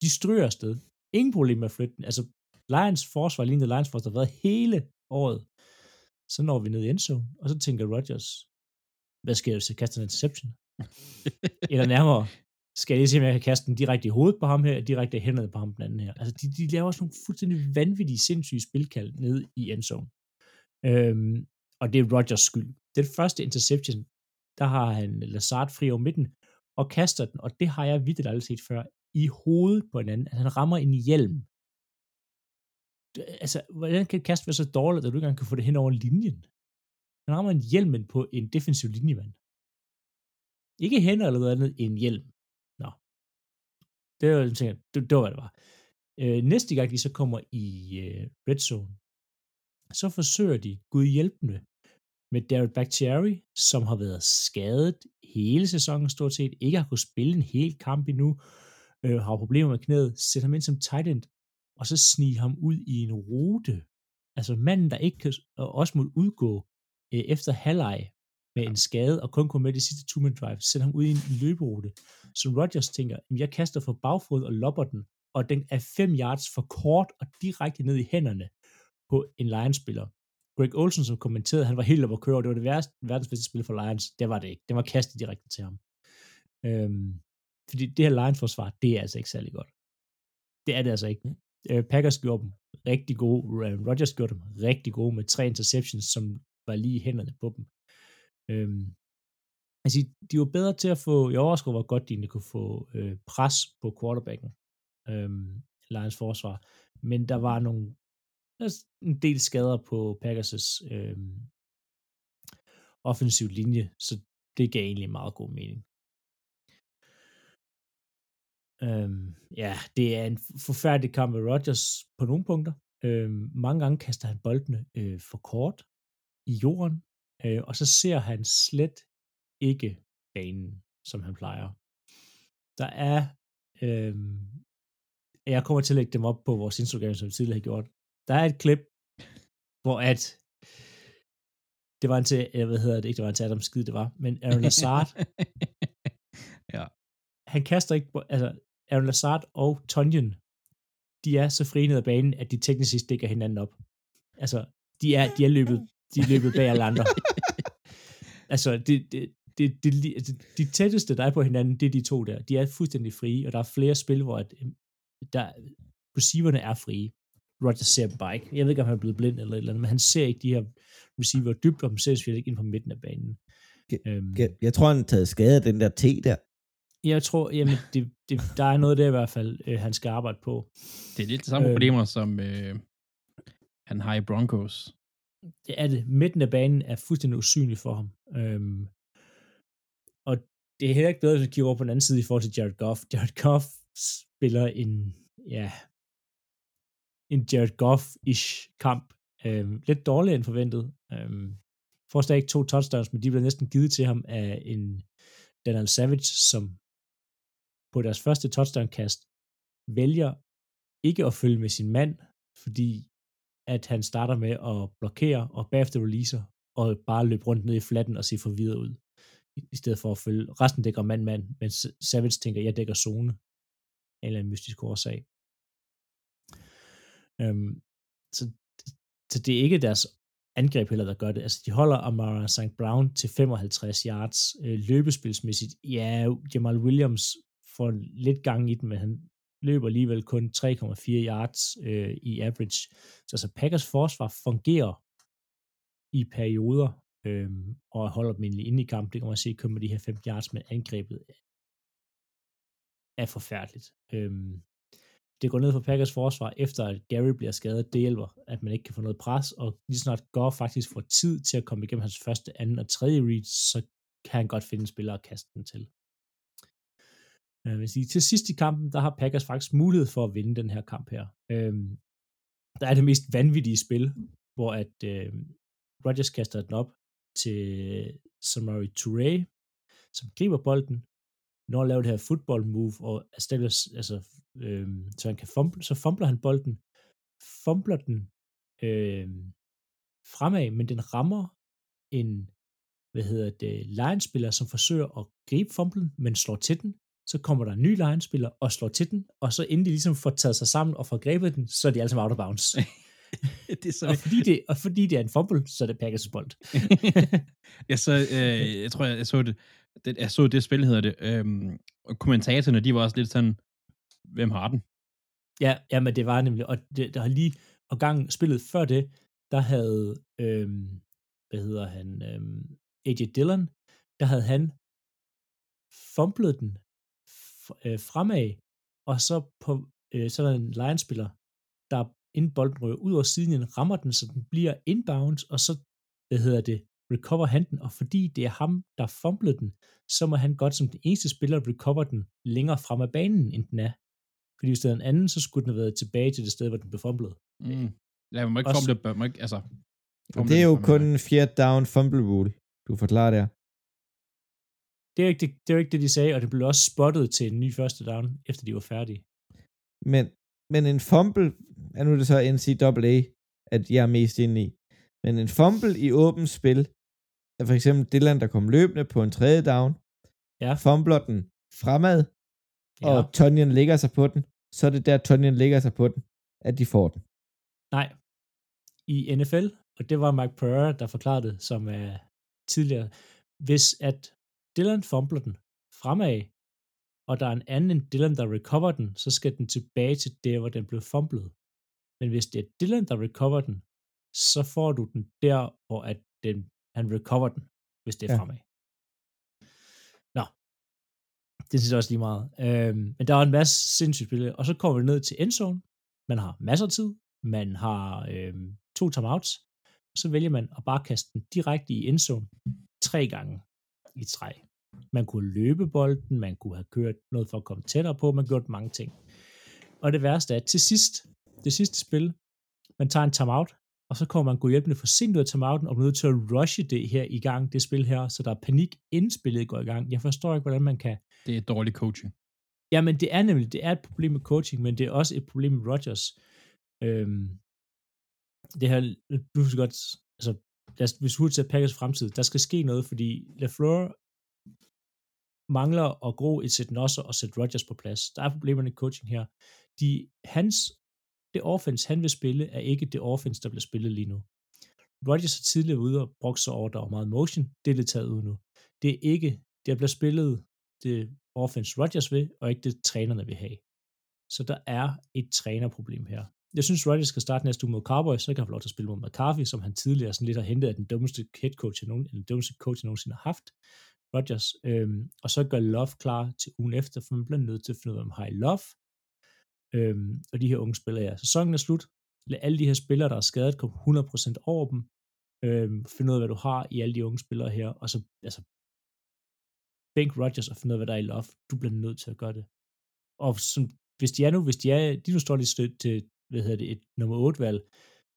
De stryger afsted. Ingen problem med at flytte den. Altså, Lions forsvar, lignende Lions forsvar, har været hele året. Så når vi ned i endzone, og så tænker Rodgers, hvad sker der, hvis jeg kaster en interception? [LAUGHS] Eller nærmere, skal jeg lige se, om jeg kan kaste den direkte i hovedet på ham her, og direkte i hænderne på ham den anden her. Altså, de, de laver også nogle fuldstændig vanvittige, sindssyge spilkald ned i endzone. Øhm, og det er Rodgers skyld. Den første interception, der har han Lazard fri over midten, og kaster den, og det har jeg vidt aldrig set før, i hovedet på en anden. Altså, han rammer en hjelm. Altså, hvordan kan kast være så dårligt, at du ikke engang kan få det hen over linjen? Han rammer en hjelmen på en defensiv linjemand. Ikke hænder eller noget andet, en hjelm. Nå. Det var, jeg tænker, det, det var, hvad det var. Øh, næste gang de så kommer i øh, red zone, så forsøger de, Gud hjælpende, med David Bakhtiari, som har været skadet hele sæsonen stort set, ikke har kunnet spille en hel kamp endnu, øh, har problemer med knæet, sætter ham ind som tight end, og så snige ham ud i en rute. Altså manden, der ikke kan, og også må udgå øh, efter halvleg med en skade, og kun komme med det sidste two drive, sætter ham ud i en løberute. Så Rodgers tænker, "Jamen, jeg kaster for bagfod og lopper den, og den er 5 yards for kort og direkte ned i hænderne på en Lions-spiller. Greg Olsen, som kommenterede, han var helt oppe at køre, og det var det værste, verdens bedste spil for Lions. Det var det ikke. Den var kastet direkte til ham. Øhm, fordi det her Lions-forsvar, det er altså ikke særlig godt. Det er det altså ikke. Øh, Packers gjorde dem rigtig gode. Aaron Rodgers gjorde dem rigtig gode med tre interceptions, som var lige i hænderne på dem. Øhm, altså, de var bedre til at få, jeg overrasker, hvor godt de egentlig kunne få øh, pres på quarterbacken, øhm, Lions forsvar. Men der var nogle der en del skader på Packers' øhm, offensiv linje, så det gav egentlig meget god mening. Øhm, ja, det er en forfærdelig kamp med Rodgers på nogle punkter. Øhm, mange gange kaster han boldene øh, for kort i jorden, øh, og så ser han slet ikke banen, som han plejer. Der er, øhm, jeg kommer til at lægge dem op på vores Instagram, som vi tidligere har gjort. Der er et klip, hvor at det var en til, jeg hvad hedder det, ikke det var en til Adam Skid, det var, men Aaron Lazard, [LAUGHS] ja. han kaster ikke, altså Aaron Lazard og Tonjen, de er så frie ned ad banen, at de teknisk set stikker hinanden op. Altså, de er, de er løbet, de er løbet bag alle andre. [LAUGHS] altså, det, det, det, det, det, de tætteste, der er på hinanden, det er de to der. De er fuldstændig frie, og der er flere spil, hvor at, øhm, der, receiverne er frie. Rodgers ser bare ikke. Jeg ved ikke, om han er blevet blind eller et eller andet, men han ser ikke de her receiver dybt, og han ser selvfølgelig ikke ind på midten af banen. Øhm, Jeg, jeg tror, han har taget skade af den der T der. Jeg tror, jamen, det, det, der er noget der i hvert fald, øh, han skal arbejde på. Det er lidt de samme Øhm. problemer, som øh, han har i Broncos. Det er det. Midten af banen er fuldstændig usynlig for ham. Øhm, og det er heller ikke bedre, hvis vi kigger over på den anden side i forhold til Jared Goff. Jared Goff spiller en, ja, en Jared Goff-ish kamp. Øhm, lidt dårligere end forventet. Øhm, får stadig ikke to touchdowns, men de bliver næsten givet til ham af en Daniel Savage, som på deres første touchdown-kast vælger ikke at følge med sin mand, fordi at han starter med at blokere og bagefter releaser, og bare løbe rundt ned i flatten og se forvirret ud, i, stedet for at følge. Resten dækker mand-mand, men Savage tænker, jeg dækker zone, eller en eller mystisk årsag. Øhm, så, så det er ikke deres angreb heller, der gør det. Altså, de holder Amara St. Brown til 55 yards øh, løbespilsmæssigt. Ja, Jamal Williams får lidt gang i den, men han løber alligevel kun 3,4 yards øh, i average. Så altså Packers forsvar fungerer i perioder, øh, og holder dem egentlig inde i kampen. Det kan man se, kun med de her 5 yards, men angrebet er forfærdeligt. Øh, det går ned for Packers forsvar, efter at Gary bliver skadet. Det hjælper, at man ikke kan få noget pres, og lige snart går faktisk får tid til at komme igennem hans første, anden og tredje read, så kan han godt finde en spiller at kaste den til. Jeg vil sige, til sidst i kampen, der har Packers faktisk mulighed for at vinde den her kamp her. Øh, der er det mest vanvittige spil, hvor at øh, Rodgers kaster den op til Samari Touré, som griber bolden, når han laver det her football move, og erstatter, altså, øh, så han kan fumble, så fumbler han bolden, fumbler den øh, fremad, men den rammer en, hvad hedder det, line-spiller, som forsøger at gribe fumblen, men slår til den, så kommer der en ny line-spiller og slår til den, og så inden de ligesom får taget sig sammen og får grebet den, så er de alle sammen out of bounds. [LAUGHS] det er så... og, fordi det, og fordi det er en fumble, så er det Packers bold. [LAUGHS] jeg, så, øh, jeg tror, jeg, jeg så det, det, jeg så det spil, hedder det, øhm, og kommentatorerne, de var også lidt sådan, hvem har den? Ja, ja men det var nemlig, og det, der har lige, og gang spillet før det, der havde, øhm, hvad hedder han, øhm, AJ Dillon, der havde han fumblet den øh, fremad, og så, på, øh, så er der en line-spiller, der inden bolden rører ud over siden, rammer den, så den bliver inbounds, og så, hvad hedder det, recover han den, og fordi det er ham, der fumblede den, så må han godt som den eneste spiller recover den længere frem af banen, end den er. Fordi hvis det er en anden, så skulle den have været tilbage til det sted, hvor den blev fumblet. Mm. Ja, man må ikke fumble, man må ikke, altså... det er jo kun fjerde down fumble rule, du forklarer der. Det er, ikke det, det er ikke det, de sagde, og det blev også spottet til en ny første down, efter de var færdige. Men, men en fumble, er nu det så NCAA, at jeg er mest inde i. Men en fumble i åbent spil, er for eksempel Dylan, der kom løbende på en tredje down, ja. fumbler den fremad, ja. og Tonjen lægger sig på den, så er det der, Tonjen lægger sig på den, at de får den. Nej. I NFL, og det var Mike Pereira, der forklarede det, som er tidligere, hvis at Dylan fumbler den fremad, og der er en anden end Dylan, der recover den, så skal den tilbage til der, hvor den blev fumblet. Men hvis det er Dylan, der recover den, så får du den der, hvor at den, han recover den, hvis det er ja. fremad. Nå, det synes jeg også lige meget. Øhm, men der er en masse sindssygt spil, og så kommer vi ned til endzone. Man har masser af tid, man har øhm, to timeouts, så vælger man at bare kaste den direkte i endzone tre gange i træ. Man kunne løbe bolden, man kunne have kørt noget for at komme tættere på, man gjort mange ting. Og det værste er, at til sidst, det sidste spil, man tager en timeout, og så kommer man gå hjælpende for sent ud af timeouten, og man er nødt til at rushe det her i gang, det spil her, så der er panik, inden spillet går i gang. Jeg forstår ikke, hvordan man kan... Det er dårlig coaching. Ja, men det er nemlig, det er et problem med coaching, men det er også et problem med Rodgers. Øhm, det her, du skal godt, altså, hvis du til Packers fremtid, der skal ske noget, fordi LaFleur mangler at gro et sæt Nosser og sæt Rodgers på plads. Der er problemer i coaching her. De, hans, det offense, han vil spille, er ikke det offense, der bliver spillet lige nu. Rodgers har tidligere ude og brugt sig over, der var meget motion. Det er lidt taget ud nu. Det er ikke, det bliver spillet det offense Rodgers vil, og ikke det trænerne vil have. Så der er et trænerproblem her. Jeg synes, Rodgers skal starte næste uge mod Cowboys, så kan han få lov til at spille mod McCarthy, som han tidligere sådan lidt har hentet af den dummeste head coach, nogen, den dummeste coach, jeg nogensinde har haft. Rodgers, øhm, og så gør Love klar til ugen efter, for man bliver nødt til at finde ud af, om har Love, øhm, og de her unge spillere, ja. Sæsonen er slut. Lad alle de her spillere, der er skadet, komme 100% over dem. Øhm, finde ud af, hvad du har i alle de unge spillere her, og så altså, bænk Rodgers og finde ud af, hvad der er i Love. Du bliver nødt til at gøre det. Og som, hvis de er nu, hvis de er, de nu står lige til, hvad hedder det, et nummer 8 valg,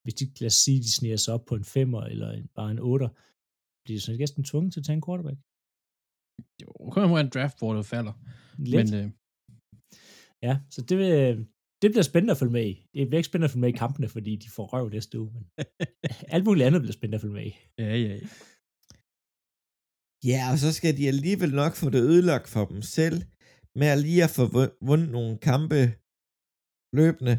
hvis de, lad os sige, de sniger sig op på en 5'er eller en, bare en 8'er, bliver de så næsten tvunget til at tage en quarterback. Jo, kommer en draft, hvor det falder. Lidt. Men, øh... Ja, så det, vil, det bliver spændende at følge med i. Det bliver ikke spændende at følge med i kampene, fordi de får røv næste uge, men [LAUGHS] alt muligt andet bliver spændende at følge med i. Ja, ja, ja. Ja, og så skal de alligevel nok få det ødelagt for dem selv, med at lige at få vundet nogle kampe løbende.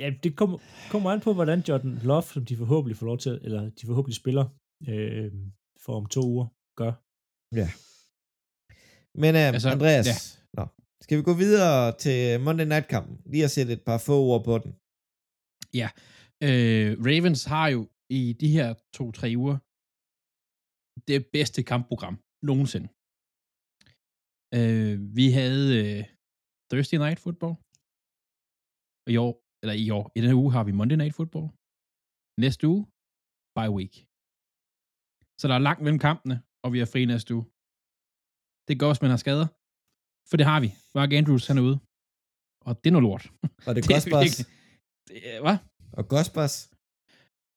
Ja, det kommer, kommer an på, hvordan Jordan Love, som de forhåbentlig får lov til, eller de forhåbentlig spiller øh, for om to uger, gør. Ja. Men uh, Altså, Andreas, ja. ja. Nå, skal vi gå videre til Monday Night-kampen? Lige at sætte et par få ord på den. Øh, Ravens har jo i de her to-tre uger det bedste kampprogram nogensinde. Øh, vi havde øh, Thursday Night Football. Og i år, eller i år, i denne uge har vi Monday Night Football. Næste uge, bye week. Så der er langt mellem kampene, og vi er fri næste uge. Det går, hvis man har skader. For det har vi. Mark Andrews, han er ude. Og det er noget lort. Og det er [LAUGHS] er Gospers. er- hvad? Og Gospers.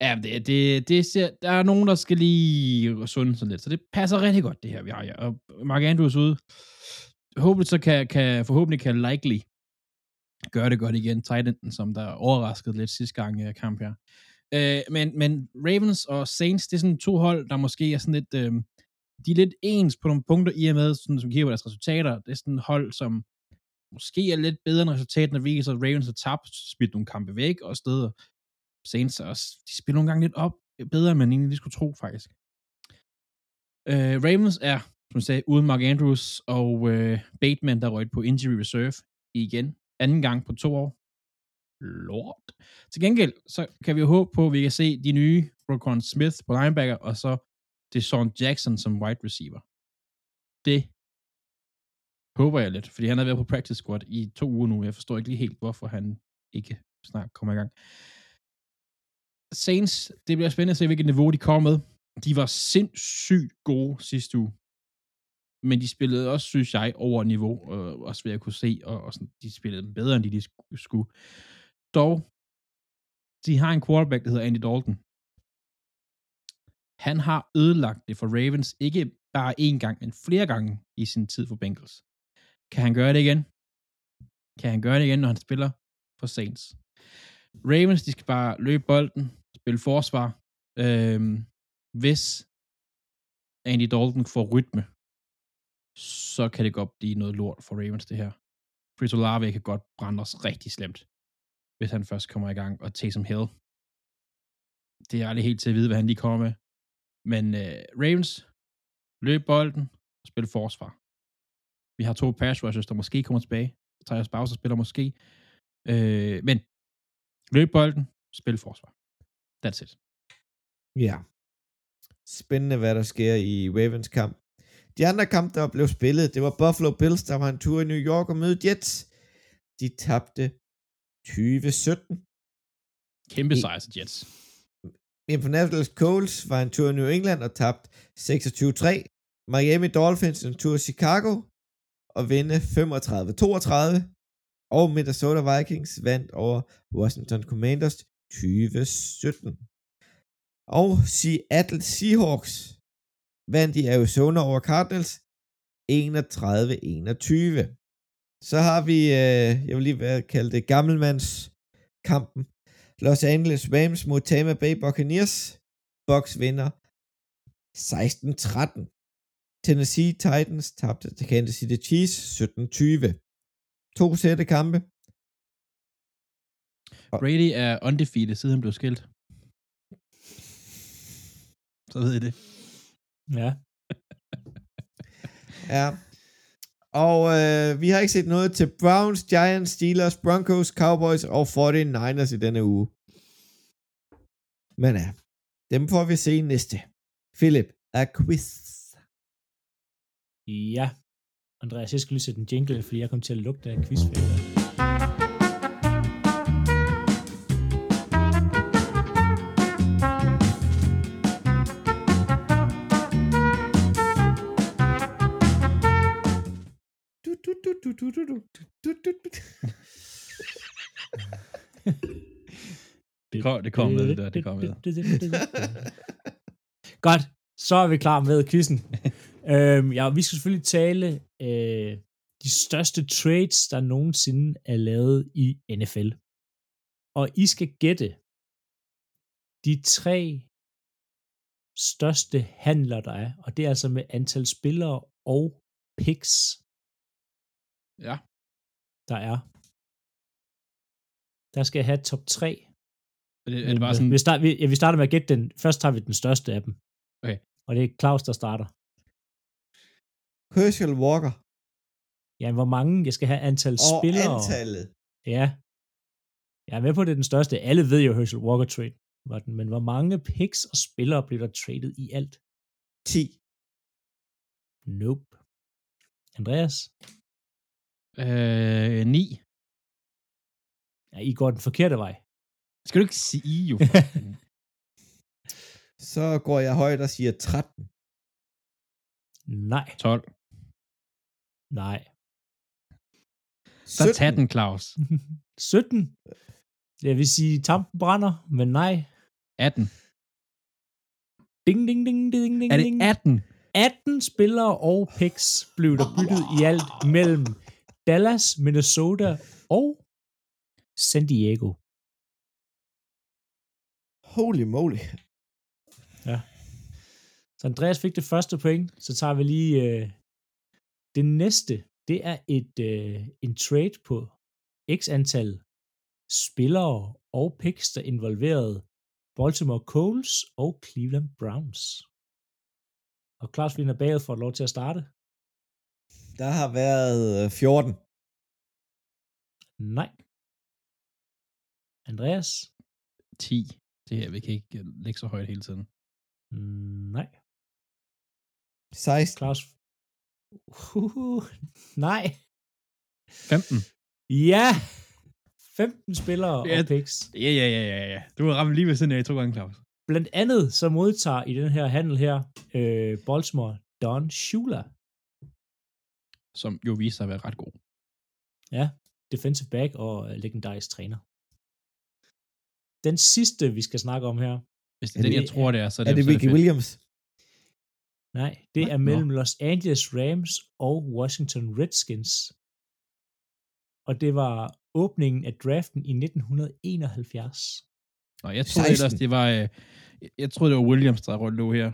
Ja, det, det, det ser, der er nogen, der skal lige sunde sådan lidt. Så det passer rigtig godt, det her, vi har her. Og Mark Andrews ude. Håbentlig så kan, kan, forhåbentlig kan Likely gør det godt igen. Titans, som der overraskede lidt sidste gang i kamp her. Øh, men, men Ravens og Saints, det er sådan to hold, der måske er sådan lidt, øh, de er lidt ens på nogle punkter i og med, sådan, som kigger på deres resultater. Det er sådan et hold, som måske er lidt bedre end resultaterne viser, at Ravens har tabt, smidt nogle kampe væk og steder. Saints også, de spiller nogle gange lidt op bedre, end man egentlig lige skulle tro, faktisk. Øh, Ravens er, som jeg sagde, uden Mark Andrews og øh, Bateman, der røg på injury reserve igen. Anden gang på to år. Lord. Til gengæld, så kan vi jo håbe på, at vi kan se de nye Rokon Smith på linebacker, og så Deshaun Jackson som wide receiver. Det håber jeg lidt, fordi han har været på practice squad i to uger nu. Jeg forstår ikke lige helt, hvorfor han ikke snart kommer i gang. Saints, det bliver spændende at se, hvilket niveau de kommer med. De var sindssygt gode sidste uge. Men de spillede også, synes jeg, over niveau, øh, også ved at kunne se, og, og sådan, de spillede bedre, end de, de skulle. Dog, de har en quarterback, der hedder Andy Dalton. Han har ødelagt det for Ravens, ikke bare én gang, men flere gange i sin tid for Bengals. Kan han gøre det igen? Kan han gøre det igen, når han spiller for Saints? Ravens, de skal bare løbe bolden, spille forsvar. Øhm, hvis Andy Dalton får rytme, så kan det godt blive noget lort for Ravens, det her. Chris Olave kan godt brænde os rigtig slemt, hvis han først kommer i gang, og Taysom Hill. Det er aldrig helt til at vide, hvad han lige kommer med. Men øh, Ravens, løb bolden, og spil forsvar. Vi har to pass rushers, der måske kommer tilbage. Thijs Bowser spiller måske. Øh, men løb bolden, spil forsvar. That's it. Ja. Spændende, hvad der sker i Ravens kamp. De andre kampe, der blev spillet, det var Buffalo Bills, der var en tur i New York og mødte Jets. De tabte 2017. Kæmpe sejr til Jets. Indianapolis Colts var en tur i New England og tabt 26-3. Miami Dolphins en tur i Chicago og vinde 35-32. Og Minnesota Vikings vandt over Washington Commanders 2017. Og Seattle Seahawks vandt i Arizona over Cardinals 31-21. Så har vi, øh, jeg vil lige kalde det gammelmandskampen. Los Angeles Rams mod Tampa Bay Buccaneers. Bucks vinder 16-13. Tennessee Titans tabte til Kansas City Chiefs 17-20. To sætte kampe. Brady er undefeated, siden han blev skilt. Så ved I det. Ja. [LAUGHS] Ja. Og øh, vi har ikke set noget til Browns, Giants, Steelers, Broncos, Cowboys og 49ers i denne uge. Men ja, dem får vi se næste. Philip, a quiz. Ja. Andreas, jeg skal lige sætte en jingle, fordi jeg kom til at lugte af quizfælder. du, du, du, du, du, du. det, kom, det kom med, det der. Det kom med. [LAUGHS] Godt, så er vi klar med quizzen. [LAUGHS] øhm, ja, vi skal selvfølgelig tale øh, de største trades, der nogensinde er lavet i NFL. Og I skal gætte de tre største handler, der er, og det er altså med antal spillere og picks. Ja. der er. Der skal jeg have top 3. Er det, er det bare sådan, vi, start, vi, ja, vi starter med at gætte den. Først tager vi den største af dem. Okay. Og det er Claus, der starter. Herschel Walker Ja, hvor mange, jeg skal have antal Og spillere. antallet. Ja. Jeg er med på, det er den største. Alle ved jo, Herschel Walker trade var den, men hvor mange picks og spillere blev der traded i alt? 10. Nope. Andreas? Øh, 9. Ja, I går den forkerte vej. Skal du ikke sige jo. [LAUGHS] Så går jeg højt og siger 13. Nej, 12. nej. Så tag den, Claus. [LAUGHS] 17. Jeg vil sige, tampen brænder, men nej. 18. Ding, ding, ding, ding, ding, Er det ding. 18? 18 spillere og picks blev der byttet i alt mellem Dallas, Minnesota og San Diego. Holy moly. Så Andreas fik det første point, så tager vi lige øh, det næste. Det er et øh, en trade på x antal spillere og picks, der involverede Baltimore Coles og Cleveland Browns. Og Claus Wiener Bagel får lov til at starte. Der har været øh, 14. Nej. Andreas? 10. Det her, vi kan ikke øh, lægge så højt hele tiden. Mm, Nej. 16. Claus? Uh, [LAUGHS] nej. 15. Ja! 15 spillere Ja. og picks. Ja, ja, ja, ja, ja. Du har ramt lige ved siden af to gange, Claus. Blandt andet så modtager i den her handel her øh, Baltimore Don Shula, Som jo viser sig at være ret god. defensive back og øh, legendarisk træner. Den sidste, vi skal snakke om her, Hvis det Er er den, det- jeg tror, det er, så er Er det så Ricky fedt. Williams? nej, det Hvad? er mellem Los Angeles Rams og Washington Redskins. Og det var åbningen af draften i 1971. Nå, jeg troede 16. ellers, det var... Øh, jeg troede, det var Williams, der lå her.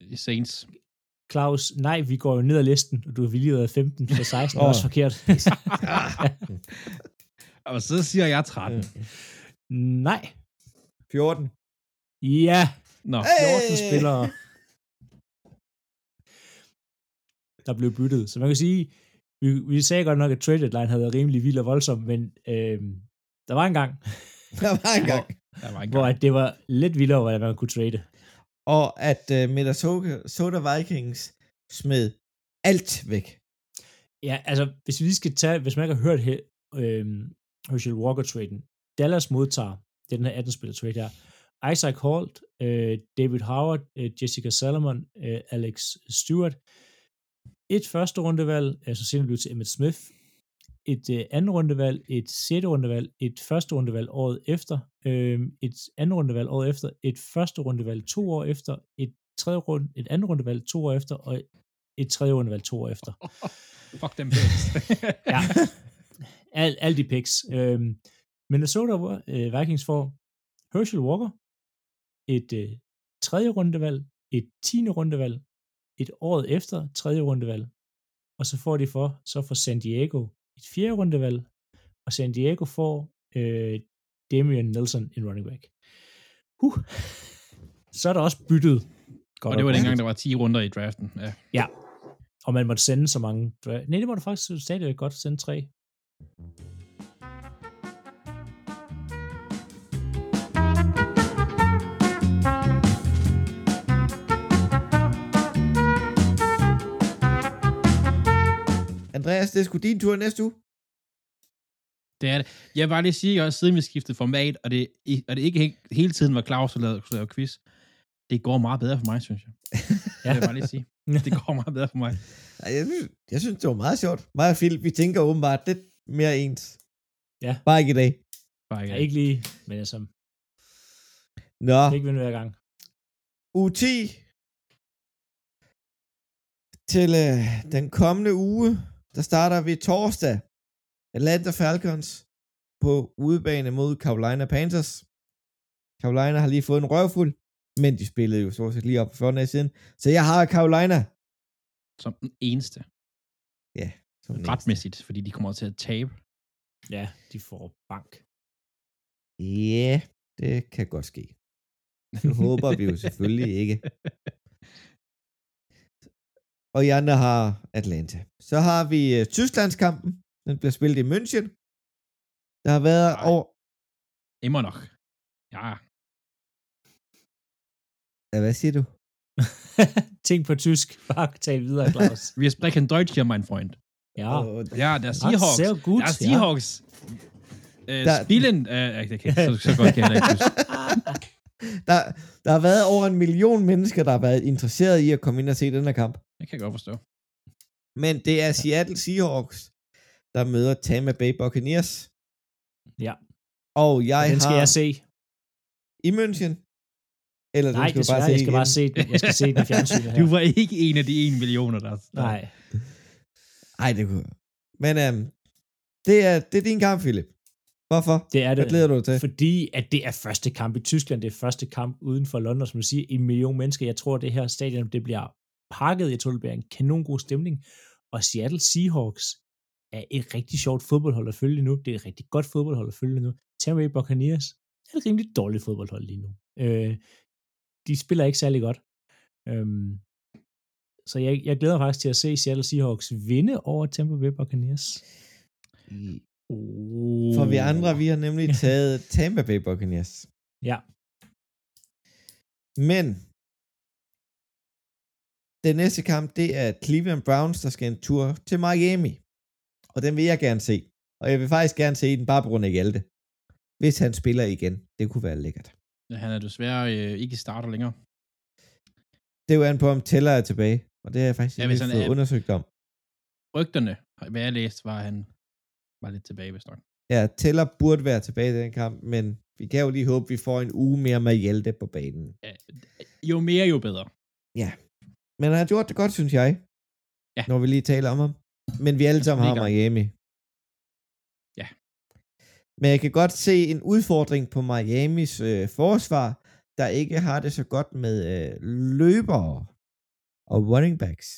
I Saints. Claus, nej, vi går jo ned ad listen, og du har viljet af 15, så 16 er Åh. også forkert. [LAUGHS] Og så siger jeg 13. nej. 14. Ja, Nå, 14 Hey! spillere, der blev byttet. Så man kan sige, vi, vi sagde godt nok, at trade deadline havde været rimelig vild og voldsom, men øh, der var en gang, Der var en gang. der var en hvor gang. at det var lidt vildere, hvordan man kunne trade. Og at øh, Minnesota Vikings smed alt væk. Ja, altså, hvis vi lige skal tage, hvis man ikke har hørt he- øh, Herschel Walker-traden, Dallas modtager, det er den her 18-spiller trade her, Isaac Holt, øh, David Howard, øh, Jessica Salomon, øh, Alex Stewart, et første rundevalg, altså senere blev til Emmett Smith, et øh, anden rundevalg, et sjette rundevalg, et første rundevalg året efter, øh, et andet rundevalg året efter, et første rundevalg to år efter, et tredje rund, et andet rundevalg to år efter, og et tredje rundevalg to år efter. [LAUGHS] Fuck dem picks. [LAUGHS] Ja. Al, alle de picks. Øhm, Minnesota øh, Vikings får Herschel Walker, et øh, tredje rundevalg, et tiende rundevalg, et år efter tredje rundevalg, og så får de for, så for San Diego et fjerde rundevalg, og San Diego får øh, Damian Nelson en running back. Huh. Så er der også byttet. Godt og det var dengang, der var 10 runder i draften. Ja. Og man måtte sende så mange. Nej, det må du faktisk stadig godt sende tre. Andreas, det er sgu din tur næste uge. Det er det. Jeg vil bare lige sige, også siden vi skiftede format, og det, og det ikke he- hele tiden var Claus, der lavede, lavede quiz, det går meget bedre for mig, synes jeg. Ja. Det vil jeg bare lige sige. [LAUGHS] Det går meget bedre for mig. Jeg, synes- jeg synes, det var meget sjovt. Mig og Philip, vi tænker åbenbart lidt mere ens. Ja. Bare ikke i dag. Bare Ja, ikke. ikke lige, men altså, Nå, ikke vinde hver gang. uge 10 til øh, den kommende uge, der starter vi torsdag. Atlanta Falcons på udebane mod Carolina Panthers. Carolina har lige fået en røvfuld, men de spillede jo så set lige op for 14 dage siden. Så jeg har Carolina. Som den eneste. Som den eneste. Retmæssigt, fordi de kommer til at tabe. Ja, de får bank. Ja, det kan godt ske. Det håber vi jo selvfølgelig ikke. [LAUGHS] og I andre har Atlanta. Så har vi uh, Tysklandskampen. Den bliver spillet i München. Der har været Nej. over... Immer nok. Ja, Ja, hvad siger du? [LAUGHS] Ting på tysk. Bare tal videre, Claus. [LAUGHS] wir sprechen Deutsch hier, mein Freund. Ja. Ja, der Ah, Seahawks. sehr gut, der ja. Seahawks. Øh, Der- spillen... Øh, okay, så, så [LAUGHS] godt kan jeg ikke der, der har været over en million mennesker, der har været interesseret i at komme ind og se den her kamp. Det kan jeg godt forstå. Men det er Seattle Seahawks, der møder Tampa Bay Buccaneers. Ja. Og jeg Den skal har jeg se. i München. Eller Nej, den skal du desværre, bare se jeg skal bare igen? se den. Jeg skal se den i [LAUGHS] fjernsynet her. Du var ikke en af de en millioner, der... Nej. Ej, det kunne Men øhm, det, er, det er din kamp, Philip. Hvorfor? Det er det. Hvad glæder du dig til? Fordi at det er første kamp i Tyskland, det er første kamp uden for London, som du siger, en million mennesker. Jeg tror, det her stadion, det bliver pakket. Bliver en kanon god stemning. Og Seattle Seahawks er et rigtig sjovt fodboldhold at følge nu. Det er et rigtig godt fodboldhold at følge nu. Tampa Bay Buccaneers er et rimelig dårligt fodboldhold lige nu. Øh, de spiller ikke særlig godt. Øhm, så jeg, jeg glæder mig faktisk til at se Seattle Seahawks vinde over Tampa Bay Buccaneers. Oh. For vi andre, vi har nemlig [LAUGHS] taget Tampa Bay Buccaneers. Ja, Men den næste kamp, det er Cleveland Browns, der skal en tur til Miami. Og den vil jeg gerne se. Og jeg vil faktisk gerne se den bare på grund af Hjalte. Hvis han spiller igen. Det kunne være lækkert. Han er desværre øh, ikke starter længere. Det er jo an på, om Teller er tilbage. Og det har jeg faktisk Ja, ja, ikke fået er- undersøgt om. Rygterne, hvad jeg læste, var han var lidt tilbage, hvis nok. Ja, Teller burde være tilbage i den kamp, men vi kan jo lige håbe, at vi får en uge mere med Hjalte på banen. Ja, jo mere, jo bedre. Men han har gjort det godt, synes jeg. Ja. Når vi lige taler om ham. Men vi alle sammen har Miami. Ja. Men jeg kan godt se en udfordring på Miamis øh, forsvar, der ikke har det så godt med øh, løbere og running backs.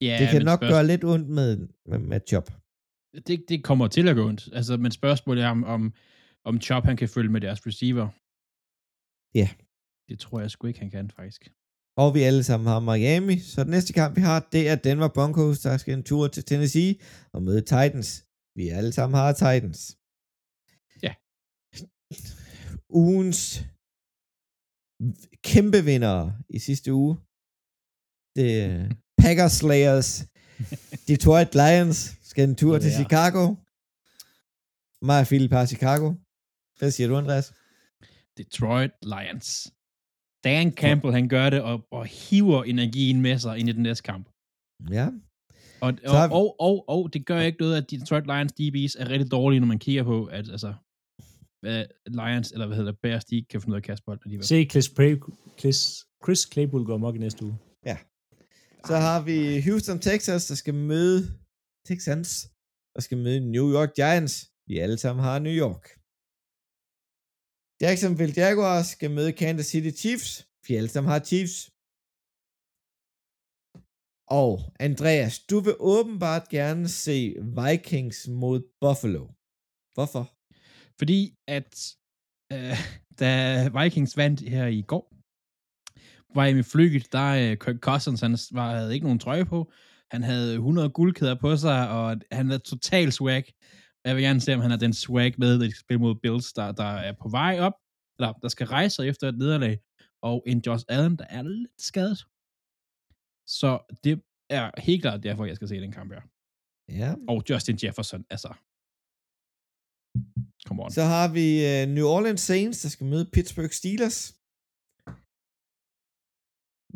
Ja, det kan nok spørgsmål- gøre lidt ondt med, med, med job. det, det kommer til at gå ondt. Altså, men spørgsmålet er, om, om, om Chop han kan følge med deres receiver. Ja. Det tror jeg sgu ikke, han kan, faktisk. Og vi alle sammen har Miami. Så den næste kamp, vi har, det er Denver Broncos, der skal en tur til Tennessee og møde Titans. Vi alle sammen har Titans. Ja. Ugens kæmpe vinder i sidste uge. Det er [LAUGHS] Packers Slayers. Detroit Lions skal en tur til. Chicago. Mig og Philip har Chicago. Hvad siger du, Andreas? Detroit Lions. Dan Campbell, han gør det og, og hiver energien med sig ind i den næste kamp. Ja. Og, og, har og, og, og det gør ikke noget, at Detroit Lions DB's er rigtig dårlige, når man kigger på, at altså, hvad Lions, eller hvad hedder det, Bears, de ikke kan finde ud af at kaste bold alligevel. Se Chris, Play- Chris, Chris Claypool går amok i næste uge. Så har vi Houston, Texas, der skal møde Texans, der skal møde New York Giants. Vi alle sammen har New York. Jacksonville Jaguars skal møde Kansas City Chiefs. Vi alle sammen har Chiefs. Og Andreas, du vil åbenbart gerne se Vikings mod Buffalo. Hvorfor? Fordi at øh, [LAUGHS] da Vikings vandt her i går, var i med flyet, der øh, Kirk Cousins, han var, havde ikke nogen trøje på. Han havde 100 guldkæder på sig, og han havde total swag. Jeg vil gerne se, om han har den swag med, at de skal spille mod Bills, der, der er på vej op, eller der skal rejse sig efter et nederlag, og en Josh Allen, der er lidt skadet. Så det er helt klart derfor, jeg skal se den kamp her. Ja. Og Justin Jefferson, altså. Come on. Så har vi uh, New Orleans Saints, der skal møde Pittsburgh Steelers.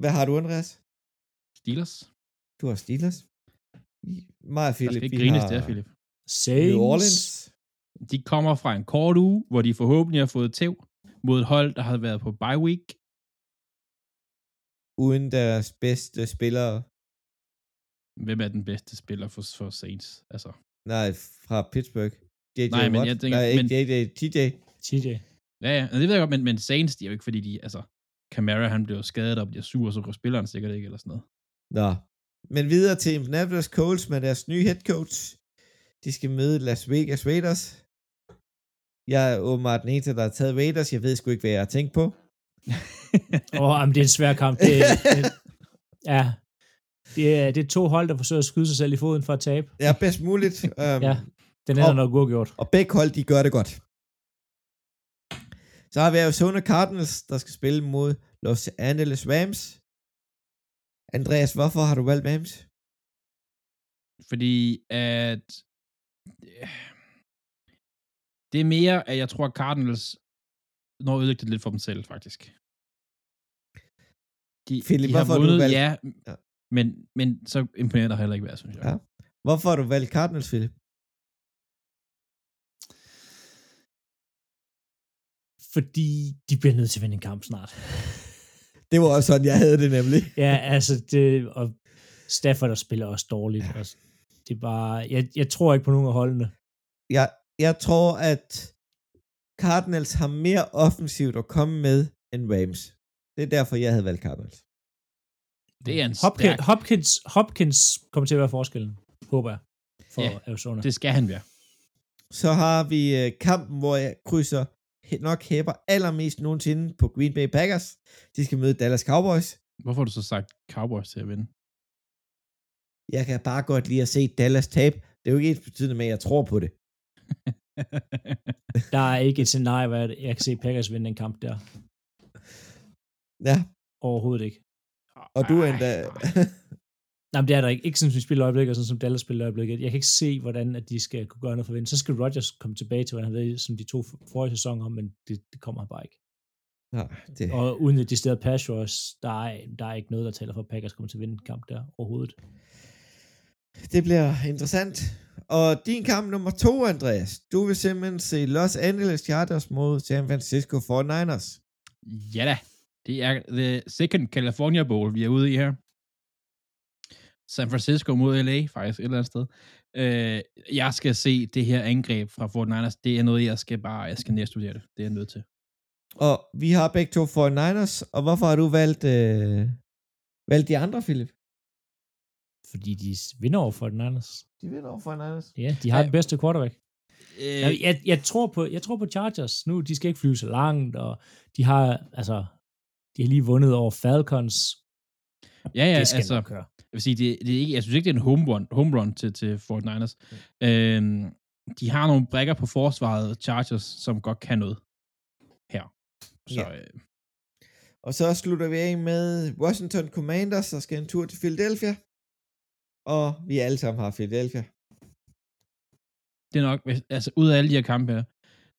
Hvad har du, Andreas? Steelers. Du har Steelers. Mig og Der Philip, skal ikke grines har der, Philip. Saints. New Orleans. De kommer fra en kort uge, hvor de forhåbentlig har fået tæv mod et hold, der har været på bye week. uden deres bedste spillere. Hvem er den bedste spiller for, for Saints? Altså, Nej, fra Pittsburgh. JJ Nej, men Watt. jeg tænker- Nej, ikke men- JJ, TJ. TJ. ja, ja, det ved jeg godt, men, men Saints, de er jo ikke, fordi de, altså, Camara, han bliver skadet og bliver sur, så går spilleren sikkert ikke, eller sådan noget. Nå. Men videre til Indianapolis Colts med deres nye head coach. De skal møde Las Vegas Raiders. Jeg er åbenbart den eneste, der har taget Raiders. Jeg ved sgu ikke, hvad jeg har tænkt på. [LAUGHS] Åh, oh, det er en svær kamp. Det, det, [LAUGHS] ja. Det er, det er to hold, der forsøger at skyde sig selv i foden for at tabe. Ja, bedst muligt. Um, [LAUGHS] Ja. Den er Og- nok uafgjort. Og begge hold, de gør det godt. Så har vi Arizona Cardinals, der skal spille mod Los Angeles Rams. Andreas, hvorfor har du valgt Rams? Fordi at [SIGHS] det er mere, at jeg tror, at Cardinals når ødelægge det lidt for dem selv, faktisk. De, Philip, de har hvorfor har du vundet, valgt- ja, Ja. men, men så imponerer der heller ikke været, synes jeg. Ja. Hvorfor har du valgt Cardinals, Philip? Fordi de bliver nødt til at vinde en kamp snart. [LAUGHS] Det var også sådan, jeg havde det nemlig. Ja, altså, det, og Stafford der spiller også dårligt. Ja. Altså, det er bare, jeg, jeg tror ikke på nogen af holdene. Jeg, jeg tror, at Cardinals har mere offensivt at komme med end Rams. Det er derfor, jeg havde valgt Cardinals. Det er en Hopkins, stærk, Hopkins, Hopkins kommer til at være forskellen, håber jeg, for Ja, Arizona. det skal han være. Så har vi øh, kampen, hvor jeg krydser nok hæber allermest nogensinde på Green Bay Packers. De skal møde Dallas Cowboys. Hvorfor har du så sagt Cowboys til at vinde? Jeg kan bare godt lide at se Dallas tabe. Det er jo ikke ens betydende med, at jeg tror på det. [LAUGHS] Der er ikke et scenarie, hvor jeg- kan se Packers vinde en kamp der. Ja, Overhovedet ikke. og du er endda... [LAUGHS] Nej, men det er der ikke. Ikke sådan, som vi spiller i øjeblikket, og sådan som Dallas spiller i øjeblikket. Jeg kan ikke se, hvordan at de skal kunne gøre noget for at vinde. Så skal Rodgers komme tilbage til, hvordan han ved, som de to forrige sæsoner, men det, det kommer han bare ikke. Nej, det, Og uden et decideret pass rush, der er, der er ikke noget, der taler for, at Packers kommer til at vinde en kamp der overhovedet. Det bliver interessant. Og din kamp nummer to, Andreas. Du vil simpelthen se Los Angeles Chargers mod San Francisco 49ers. Ja da. Det er The Second California Bowl, vi er ude i her. San Francisco mod LA, faktisk et eller andet sted. Øh, jeg skal se det her angreb fra 49ers. Det er noget, jeg skal bare, jeg skal næstudere det. Det er jeg nødt til. Og vi har begge to 49ers. Og hvorfor har du valgt, øh, valgt de andre, Philip? Fordi de vinder over for den andres. De vinder over 49ers. Ja, de har Ja. den bedste quarterback. Øh, Jeg, jeg, jeg, tror på, jeg tror på Chargers. Nu, de skal ikke flyve så langt, og de har, altså, de har lige vundet over Falcons. ja, ja, det skal altså, nok køre. jeg vil sige, det, det er ikke, jeg synes ikke, det er en home run, home run til, til 49ers. Øhm, de har nogle brækker på forsvaret, Chargers, som godt kan noget her. Så Ja. øh, Og så slutter vi af med Washington Commanders, der skal en tur til Philadelphia. Og vi alle sammen har Philadelphia. det er nok, altså ud af alle de her kampe her,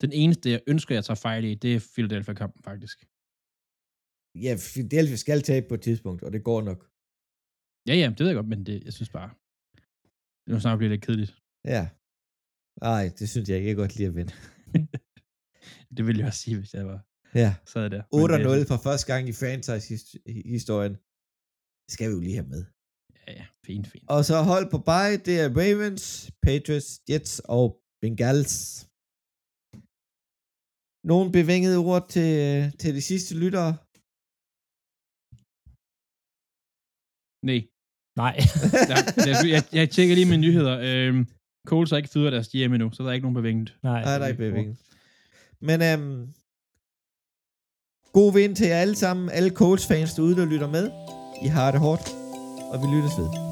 den eneste, jeg ønsker, jeg tager fejl i, det er Philadelphia-kampen, faktisk. Ja, Philadelphia skal tabe på et tidspunkt, og det går nok. Ja, ja, det ved jeg godt, men det, jeg synes bare, det nu snart bliver lidt kedeligt. Ja. Ej, det synes jeg ikke, jeg godt lide at vinde. Det ville jeg også sige, hvis jeg var Ja. sad der. Men 8-0 det- for første gang i franchise-historien. Det skal vi jo lige have med. Ja, ja, fint, fint. Og så hold på bye, det er Ravens, Patriots, Jets og Bengals. Nogle bevingede ord til, til de sidste lyttere. Nej, Nej. [LAUGHS] jeg, jeg, jeg, tjekker lige mine nyheder. Øhm, Coles har ikke fyret deres GM endnu, så der er ikke nogen bevinget. Nej, Nej, der er ikke bevinget. Men øhm, god vind til jer alle sammen, alle Colts fans derude, der lytter med. I har det hårdt, og vi lyttes ved.